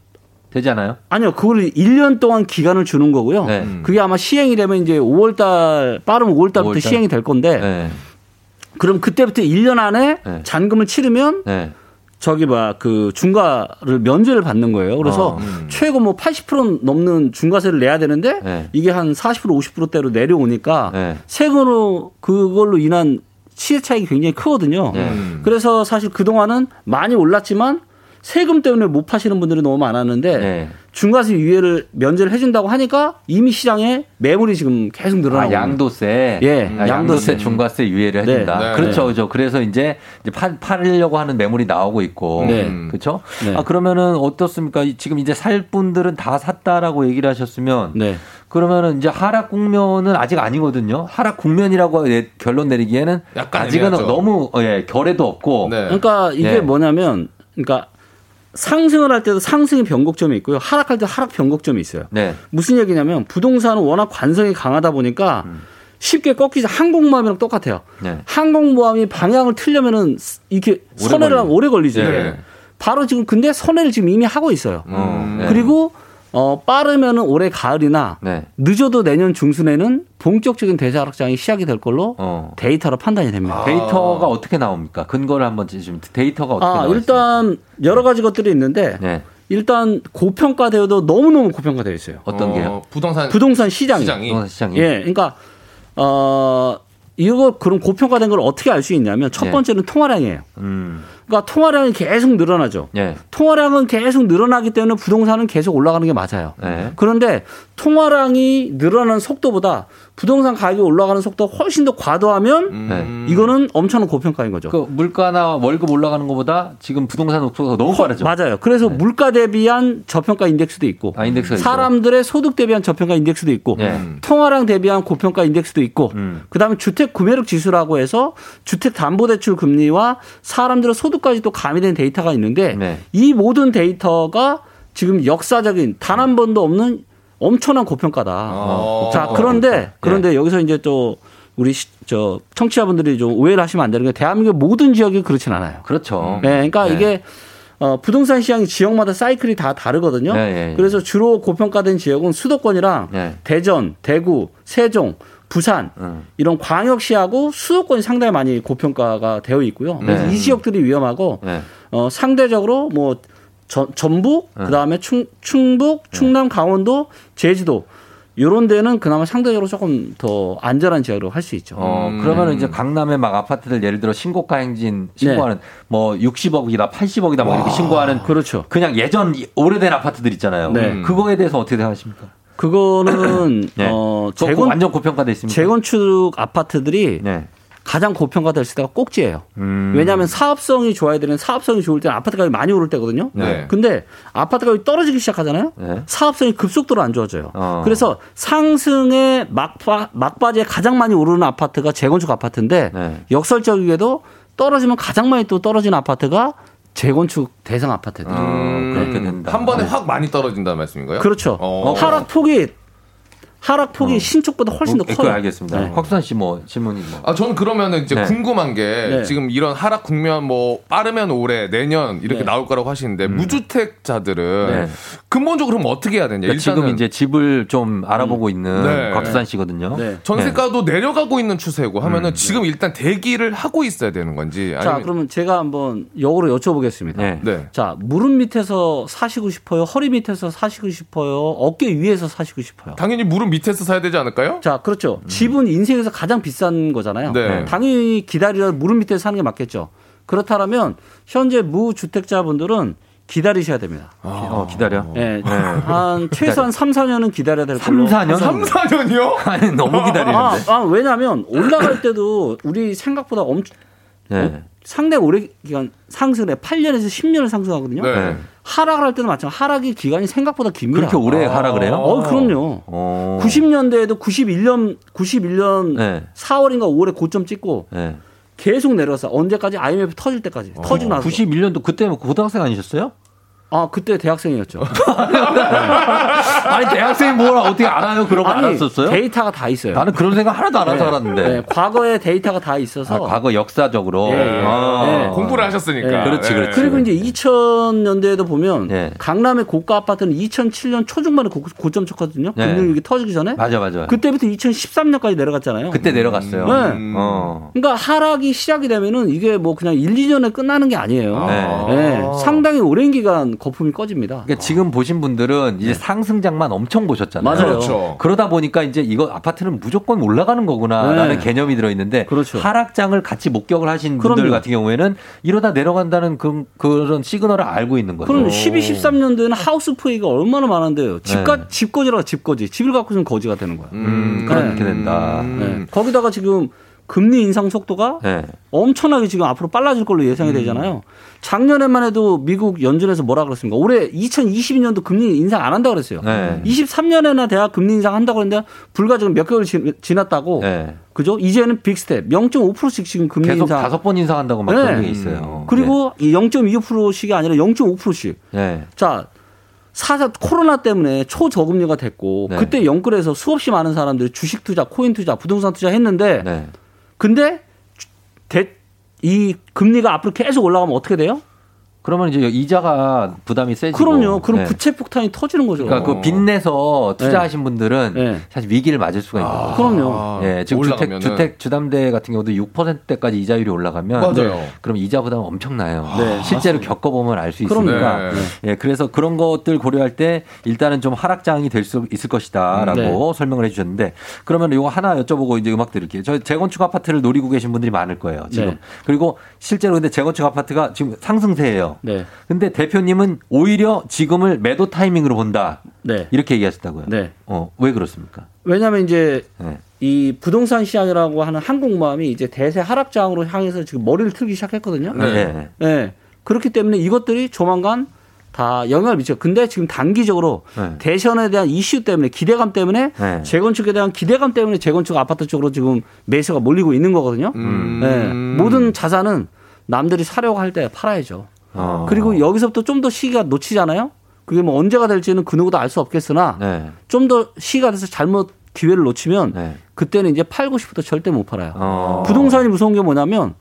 되지 않아요? 아니요, 그거를 1년 동안 기간을 주는 거고요. 네. 그게 아마 시행이 되면 이제 5월 달 빠르면 5월 달부터 5월달. 시행이 될 건데, 네. 그럼 그때부터 1년 안에 네. 잔금을 치르면 네. 저기 봐그 중과를 면제를 받는 거예요. 그래서 어, 음. 최고 뭐 80% 넘는 중과세를 내야 되는데 네. 이게 한 40% 50%대로 내려오니까 네. 세금으로 그걸로 인한 시세 차익이 굉장히 크거든요. 네. 그래서 사실 그동안은 많이 올랐지만 세금 때문에 못 파시는 분들이 너무 많았는데 네. 중과세 유예를 면제를 해준다고 하니까 이미 시장에 매물이 지금 계속 늘어나고 아, 양도세. 예, 아, 양도세, 양도세. 중과세 유예를 네. 해준다. 네. 그렇죠, 네. 그렇죠. 그래서 이제, 이제 팔, 팔려고 하는 매물이 나오고 있고. 네. 그렇죠? 네. 아, 그러면은 어떻습니까? 이- 지금 이제 살 분들은 다 샀다라고 얘기를 하셨으면. 네. 그러면은 이제 하락 국면은 아직 아니거든요. 하락 국면이라고 내- 결론 내리기에는 약간 아직은 애매하죠. 너무 어, 예, 결에도 없고. 네. 그러니까 이게 네. 뭐냐면 그러니까 상승을 할 때도 상승의 변곡점이 있고요. 하락할 때 하락 변곡점이 있어요. 네. 무슨 얘기냐면 부동산은 워낙 관성이 강하다 보니까 쉽게 꺾이지 항공모함이랑 똑같아요. 네. 항공모함이 방향을 틀려면은 이렇게 선회를 하면. 오래 걸리죠. 네. 바로 지금 근데 선회를 지금 이미 하고 있어요. 어, 네. 그리고 어 빠르면은 올해 가을이나 네. 늦어도 내년 중순에는 본격적인 대자 하락장이 시작이 될 걸로 어. 데이터로 판단이 됩니다. 데이터가 어떻게 나옵니까? 근거를 한번 좀 데이터가 어떻게 아, 있어요? 일단 여러 가지 것들이 있는데 네. 일단 고평가되어도 너무너무 고평가되어 있어요. 어떤 어, 게요? 부동산 부동산 시장이. 시장이 부동산 시장이. 예, 그러니까 어 이거 그럼 고평가된 걸 어떻게 알 수 있냐면 첫 예. 번째는 통화량이에요. 음. 그러니까 통화량이 계속 늘어나죠. 예. 통화량은 계속 늘어나기 때문에 부동산은 계속 올라가는 게 맞아요. 네. 그런데 통화량이 늘어나는 속도보다 부동산 가격이 올라가는 속도가 훨씬 더 과도하면 네. 이거는 엄청난 고평가인 거죠. 그 물가나 월급 올라가는 것보다 지금 부동산 속도가 너무 빠르죠. 맞아요. 그래서 물가 대비한 저평가 인덱스도 있고 아, 인덱스가 있죠. 사람들의 소득 대비한 저평가 인덱스도 있고 예. 통화량 대비한 고평가 인덱스도 있고 음. 그다음에 주택 구매력 지수라고 해서 주택 담보 대출 금리와 사람들의 소득 까지 또 가미된 데이터가 있는데 네. 이 모든 데이터가 지금 역사적인 단 한 번도 없는 엄청난 고평가다. 어. 자, 그런데 그런데 여기서 이제 또 우리 시- 저 청취자분들이 좀 오해를 하시면 안 되는 게 대한민국 모든 지역이 그렇진 않아요. 그렇죠. 네, 그러니까 네. 이게 어, 부동산 시장이 지역마다 사이클이 다 다르거든요. 네, 네, 네. 그래서 주로 고평가된 지역은 수도권이랑 네. 대전, 대구, 세종, 부산 음. 이런 광역시하고 수도권이 상당히 많이 고평가가 되어 있고요. 그래서 네. 이 지역들이 위험하고 네. 어, 상대적으로 뭐 전, 전북, 그다음에 충, 충북, 충남, 강원도, 제주도 요런 데는 그나마 상대적으로 조금 더 안전한 지역으로 할 수 있죠. 어, 그러면 이제 강남의 막 아파트들 예를 들어 신고가 행진 신고하는 뭐 60억이다, 80억이다 막 이렇게 신고하는 그렇죠. 그냥 예전 오래된 아파트들 있잖아요. 네. 그거에 대해서 어떻게 생각하십니까? 그거는 네. 어 재건 완전 고평가돼 있습니다. 재건축 아파트들이 가장 고평가될 때가 꼭지예요. 음. 왜냐하면 사업성이 좋아야 되는 사업성이 좋을 때는 아파트 값이 많이 오를 때거든요. 네. 근데 아파트 값이 떨어지기 시작하잖아요. 네. 사업성이 급속도로 안 좋아져요. 어. 그래서 상승의 막바, 막바지에 가장 많이 오르는 아파트가 재건축 아파트인데 네. 역설적이게도 떨어지면 가장 많이 또 떨어지는 아파트가 재건축 대상 아파트들. 음, 그렇게 된다. 한 번에 확 많이 떨어진다는 말씀인가요? 그렇죠. 어. 하락 폭이 하락 폭이 신축보다 훨씬 더 어, 커요. 그 알겠습니다. 네. 곽수산 씨 뭐 질문이 뭐. 아, 저는 그러면은 이제 네. 궁금한 게 네. 지금 이런 하락 국면 뭐 빠르면 올해 내년 이렇게 네. 나올 거라고 하시는데 무주택자들은 음. 네. 근본적으로 그럼 어떻게 해야 되냐? 그러니까 지금 이제 집을 좀 알아보고 있는 네. 곽수산 씨거든요. 네. 전세가도 내려가고 있는 추세고 하면은 음. 지금 일단 대기를 하고 있어야 되는 건지 자, 아니면 그러면 제가 한번 역으로 여쭤보겠습니다. 네. 네. 자, 무릎 밑에서 사시고 싶어요? 허리 밑에서 사시고 싶어요? 어깨 위에서 사시고 싶어요? 당연히 무릎 밑에서 사야 되지 않을까요? 자, 그렇죠. 집은 인생에서 가장 비싼 거잖아요. 네. 당연히 기다리려 무릎 밑에 사는 게 맞겠죠. 그렇다면 현재 무주택자분들은 기다리셔야 됩니다. 어, 기다려. 네. 한 최소한 3, 4년은 기다려야 될 3, 걸로. 4년? 3, 4년이요? 아니, 너무 기다리는데. 아, 아, 왜냐하면 올라갈 때도 우리 생각보다 엄청 네. 상당히 오래 기간 상승을 해 8년에서 10년을 상승하거든요. 네. 하락을 할 때는 마찬가지 하락의 기간이 생각보다 깁니다. 그렇게 오래 하락을 해요? 어, 그럼요. 어. 90년대에도 91년 91년 네. 4월인가 5월에 고점 찍고 네. 계속 내려왔어. 언제까지 IMF 터질 때까지. 터지고 나서. 91년도 그때 뭐 고등학생 아니셨어요? 아, 그때 대학생이었죠. 아니 대학생이 뭘 어떻게 알아요? 그런 거 아니, 알았었어요? 데이터가 다 있어요. 나는 그런 생각 하나도 안 하고 살았는데. 네, 과거에 데이터가 다 있어서 아, 과거 역사적으로. 예, 예. 아. 네. 공부를 하셨으니까. 그렇지, 그렇지. 그리고 이제 2000년대에도 보면 네. 강남의 고가 아파트는 2007년 초중반에 고, 고점 쳤거든요. 네. 금융위기 터지기 전에. 맞아, 맞아. 그때부터 2013년까지 내려갔잖아요. 그때 내려갔어요. 네. 어. 그러니까 하락이 시작이 되면은 이게 뭐 그냥 1, 2년에 끝나는 게 아니에요. 네. 네. 상당히 오랜 기간 거품이 꺼집니다. 그러니까 지금 보신 분들은 이제 상승장만 엄청 보셨잖아요. 맞아요. 그렇죠. 그러다 보니까 이제 이거 아파트는 무조건 올라가는 거구나라는 네. 개념이 들어 있는데 그렇죠. 하락장을 같이 목격을 하신 분들 그럼요. 같은 경우에는 이러다 내려간다는 그, 그런 시그널을 알고 있는 거죠. 그럼 12, 13년도에는 하우스 푸어가 얼마나 많은데요. 집가, 네. 집거지라 집거지. 집을 갖고 있으면 거지가 되는 거야. 음, 그렇게 된다. 네. 거기다가 지금 금리 인상 속도가 네. 엄청나게 지금 앞으로 빨라질 걸로 예상이 되잖아요. 작년에만 해도 미국 연준에서 뭐라 그랬습니까? 올해 2022년도 금리 인상 안 한다고 그랬어요. 네. 23년에나 돼야 금리 인상 한다고 했는데 불과 지금 몇 개월 지- 지났다고. 네. 그죠? 이제는 빅스텝 0.5%씩 지금 금리 계속 인상. 다섯 번 인상한다고 막 네. 그런 게 있어요. 그리고 이 0.25%씩이 아니라 0.5%씩. 네. 자, 사자 코로나 때문에 초저금리가 됐고 네. 그때 영끌에서 수없이 많은 사람들이 주식 투자, 코인 투자, 부동산 투자 했는데 네. 근데 대, 이 금리가 앞으로 계속 올라가면 어떻게 돼요? 그러면 이제 이자가 부담이 세지고. 그럼요. 그럼 네. 부채 폭탄이 터지는 거죠. 그러니까 그 빚내서 투자하신 분들은 네. 사실 위기를 맞을 수가 있는 거죠. 그럼요. 예, 지금 주택, 올라가면은. 주택 주담대 같은 경우도 6%대까지 이자율이 올라가면 맞아요. 그럼 이자 부담 엄청나요. 네, 실제로 겪어보면 알 수. 있으니까. 네. 예, 그래서 그런 것들 고려할 때 일단은 좀 하락장이 될 수 있을 것이다라고 네. 설명을 해주셨는데 그러면 이거 하나 여쭤보고 이제 음악 들을게요. 저 재건축 아파트를 노리고 계신 분들이 많을 거예요. 지금. 네. 그리고 실제로 근데 재건축 아파트가 지금 상승세예요. 네. 근데 대표님은 오히려 지금을 매도 타이밍으로 본다. 네. 이렇게 얘기하셨다고요. 네. 어, 왜 그렇습니까? 왜냐하면 이제 네. 이 부동산 시장이라고 하는 항공모함이 이제 대세 하락장으로 향해서 지금 머리를 틀기 시작했거든요. 네. 네. 그렇기 때문에 이것들이 조만간 다 영향을 미쳐. 근데 지금 단기적으로 네. 대선에 대한 이슈 때문에 기대감 때문에 네. 재건축에 대한 기대감 때문에 재건축 아파트 쪽으로 지금 매수가 몰리고 있는 거거든요. 음. 네. 모든 자산은 남들이 사려고 할 때 팔아야죠. 어. 그리고 여기서부터 좀 더 시기가 놓치잖아요. 그게 뭐 언제가 될지는 그 누구도 알 수 없겠으나 네. 좀더 시기가 돼서 잘못 기회를 놓치면 네. 그때는 이제 팔고 싶어도 절대 못 팔아요. 어. 부동산이 무서운 게 뭐냐면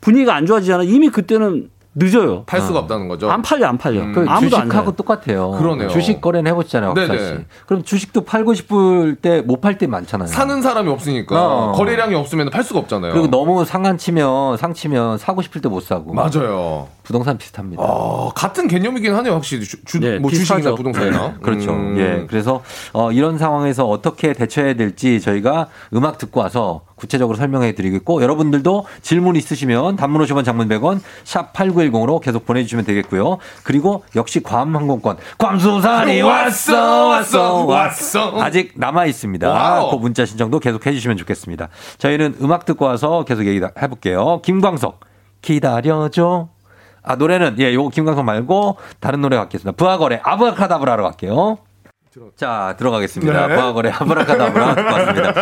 분위기가 안 좋아지잖아. 이미 그때는 늦어요. 팔 수가 없다는 거죠. 안 팔려, 안 팔려. 그 아무도 안 주식하고 사요. 똑같아요. 그러네요. 주식 거래는 해보잖아요, 네네. 박사 씨. 그럼 주식도 팔고 싶을 때 못 팔 때 많잖아요. 사는 사람이 없으니까 어. 거래량이 없으면 팔 수가 없잖아요. 그리고 너무 상한 치면 상 치면 사고 싶을 때 못 사고. 맞아요. 부동산 비슷합니다. 어, 같은 개념이긴 하네요, 확실히. 주, 주- 네, 뭐 주식이나. 부동산이나. 그렇죠. 음. 예. 그래서 어, 이런 상황에서 어떻게 대처해야 될지 저희가 음악 듣고 와서 구체적으로 설명해 드리겠고 여러분들도 질문 있으시면 단문 50원 장문 100원 샵 8910으로 계속 보내주시면 되겠고요. 그리고 역시 괌 항공권 괌수산이 왔어 왔어 왔어 아직 남아 있습니다. 와우. 그 문자 신청도 계속 해주시면 좋겠습니다. 저희는 음악 듣고 와서 계속 얘기 해 볼게요. 김광석 기다려줘. 아 노래는 예 요거 김광석 말고 다른 노래 가겠습니다. 브아걸의 아브라카다브라로 갈게요. 자 들어가겠습니다. 네. 부하거래 아브라카다브라 듣고 왔습니다.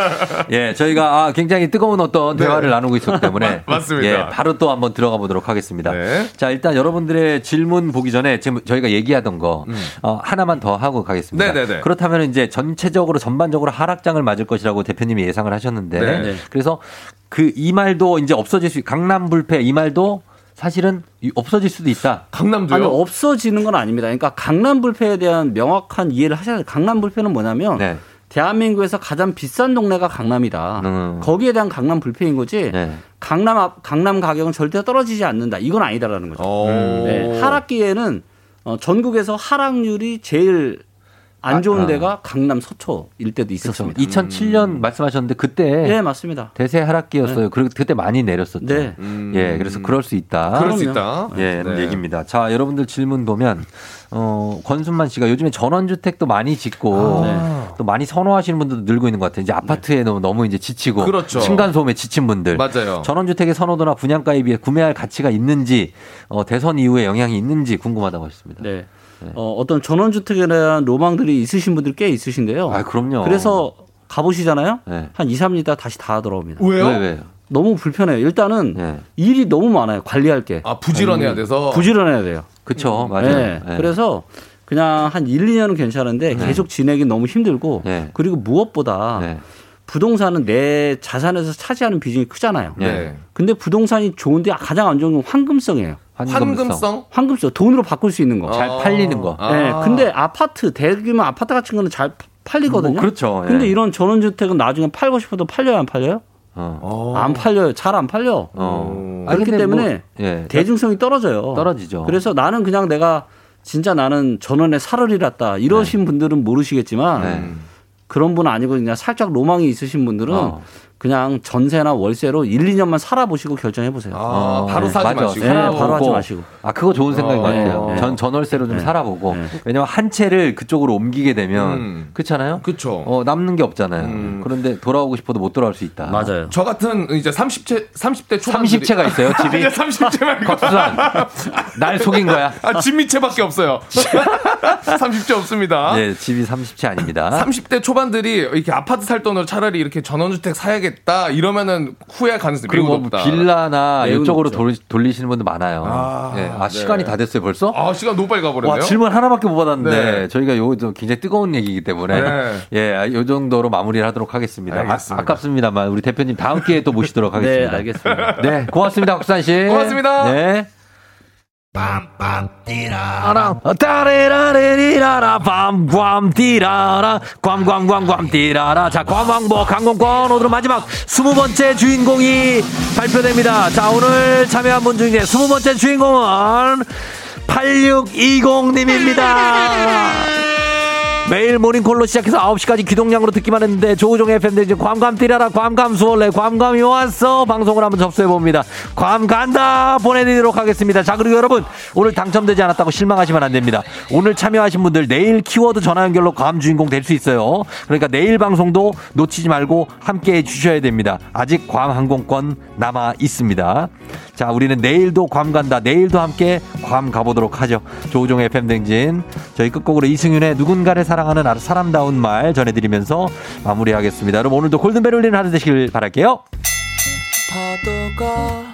예 저희가 아, 굉장히 뜨거운 어떤 네. 대화를 나누고 있었기 때문에 맞습니다. 예 바로 또 한번 들어가 보도록 하겠습니다. 네. 자 일단 여러분들의 질문 보기 전에 지금 저희가 얘기하던 거 어, 하나만 더 하고 가겠습니다. 음. 네네네. 그렇다면 이제 전체적으로 전반적으로 하락장을 맞을 것이라고 대표님이 예상을 하셨는데 네. 네. 그래서 그 이 말도 이제 없어질 수 강남 불패 이 말도 사실은 이- 없어질 수도 있다. 강남도요? 아니 없어지는 건 아닙니다. 그러니까 강남 불패에 대한 명확한 이해를 하셔야 돼요. 강남 불패는 뭐냐면 네. 대한민국에서 가장 비싼 동네가 강남이다. 음. 거기에 대한 강남 불패인 거지. 네. 강남 앞- 강남 가격은 절대 떨어지지 않는다. 이건 아니다라는 거죠. 어. 네, 하락기에는 어, 전국에서 하락률이 제일 안 좋은 아, 아. 데가 강남 서초일 때도 그렇죠. 있었습니다. 2007년 말씀하셨는데 그때 네, 맞습니다. 대세 하락기였어요. 그리고 그때 많이 내렸었죠. 네. 음. 예, 그래서 그럴 수 있다. 그럴 수. 있다. 예, 네. 얘기입니다. 자, 여러분들 질문 보면 어, 권순만 씨가 요즘에 전원주택도 많이 짓고 아. 또 많이 선호하시는 분들도 늘고 있는 것 같아요. 이제 아파트에 너무, 너무 이제 지치고 그렇죠. 층간 소음에 지친 분들. 맞아요. 전원주택의 선호도나 분양가에 비해 구매할 가치가 있는지 어, 대선 이후에 영향이 있는지 궁금하다고 하셨습니다. 네. 어, 어떤 전원주택에 대한 로망들이 있으신 분들 꽤 있으신데요. 아, 그럼요. 그래서 가보시잖아요. 네. 한 2, 3년 있다 다시 다 돌아옵니다. 왜요? 왜, 왜요? 너무 불편해요. 일단은 네. 일이 너무 많아요. 관리할 게. 아, 부지런해야 돼서. 부지런해야 돼요. 그쵸, 맞아요. 네. 네. 그래서 그냥 한 1, 2년은 괜찮은데 계속 지내기 너무 힘들고 네. 그리고 무엇보다 네. 부동산은 내 자산에서 차지하는 비중이 크잖아요. 네. 근데 부동산이 좋은데 가장 안 좋은 건 황금성이에요. 황금성? 황금성 돈으로 바꿀 수 있는 거. 잘 팔리는 거. 아. 네. 근데 아파트 대규모 아파트 같은 거는 잘 팔리거든요. 뭐 그렇죠. 예. 근데 이런 전원주택은 나중에 팔고 싶어도 팔려요, 안 팔려요? 어. 안 팔려요. 잘 안 팔려. 어. 그렇기 근데 때문에 뭐, 예. 대중성이 떨어져요. 떨어지죠. 그래서 나는 그냥 내가 진짜 나는 전원에 살을 잃었다. 이러신 분들은 모르시겠지만 네. 그런 분 아니고 그냥 살짝 로망이 있으신 분들은 어. 그냥 전세나 월세로 1, 2년만 살아보시고 결정해 보세요. 아, 바로 사지 맞아. 마시고. 네. 바로 하지 마시고. 아, 그거 좋은 생각인 어, 것 같아요. 네, 네. 전, 전월세로 좀 네. 살아보고. 네. 왜냐면 한 채를 그쪽으로 옮기게 되면, 음. 그렇잖아요? 그쵸. 어, 남는 게 없잖아요. 음. 그런데 돌아오고 싶어도 못 돌아올 수 있다. 맞아요. 저 같은 이제 30대 30대 초반 30채가 있어요, 집이? 아니 30채 말고 곽수산. 날 속인 거야. 아, 진미채밖에 없어요. 30채 없습니다. 네, 집이 30채 아닙니다. 30대 초반들이 이렇게 아파트 살 돈으로 차라리 이렇게 전원주택 사야겠 다 이러면은 후회할 가능성이 그리고 뭐 높다. 빌라나 이쪽으로. 돌, 돌리시는 분들 많아요. 아, 네. 아, 네. 시간이 다 됐어요, 벌써? 아 시간 너무 빨리 가버렸네요. 와, 질문 하나밖에 못 받았는데, 네. 저희가 좀 굉장히 뜨거운 얘기이기 때문에, 네. 예, 요 정도로 마무리를 하도록 하겠습니다. 알겠습니다. 아, 깝습니다만 우리 대표님 다음 기회에 또 모시도록 네, 하겠습니다. 알겠습니다. 네, 고맙습니다, 박수산 씨. 고맙습니다. 네. 빰빰 따레라레리라라 빰빰 띠라라 꽝꽝꽝꽝 띠라라. 자 광왕복 항공권 오늘 마지막 스무 번째 주인공이 발표됩니다. 자 오늘 참여한 분 중에 스무 번째 주인공은 8620님입니다 매일 모닝콜로 시작해서 9시까지 기동량으로 듣기만 했는데 조우종 FM 대지 괌감 뛰라라 괌감 수월래 괌감이 왔어. 방송을 한번 접수해 봅니다. 괌 간다 보내드리도록 하겠습니다. 자 그리고 여러분 오늘 당첨되지 않았다고 실망하시면 안 됩니다. 오늘 참여하신 분들 내일 키워드 전화 연결로 괌 주인공 될 수 있어요. 그러니까 내일 방송도 놓치지 말고 함께 해 주셔야 됩니다. 아직 괌 항공권 남아 있습니다. 자 우리는 내일도 괌 간다. 내일도 함께 괌 가보도록 하죠. 조우종 FM 댕진. 저희 끝곡으로 이승윤의 누군가를 사랑 하는 아주 사람다운 말 전해드리면서 마무리하겠습니다. 여러분 오늘도 골든벨 울리는 하루 되시길 바랄게요. 파도가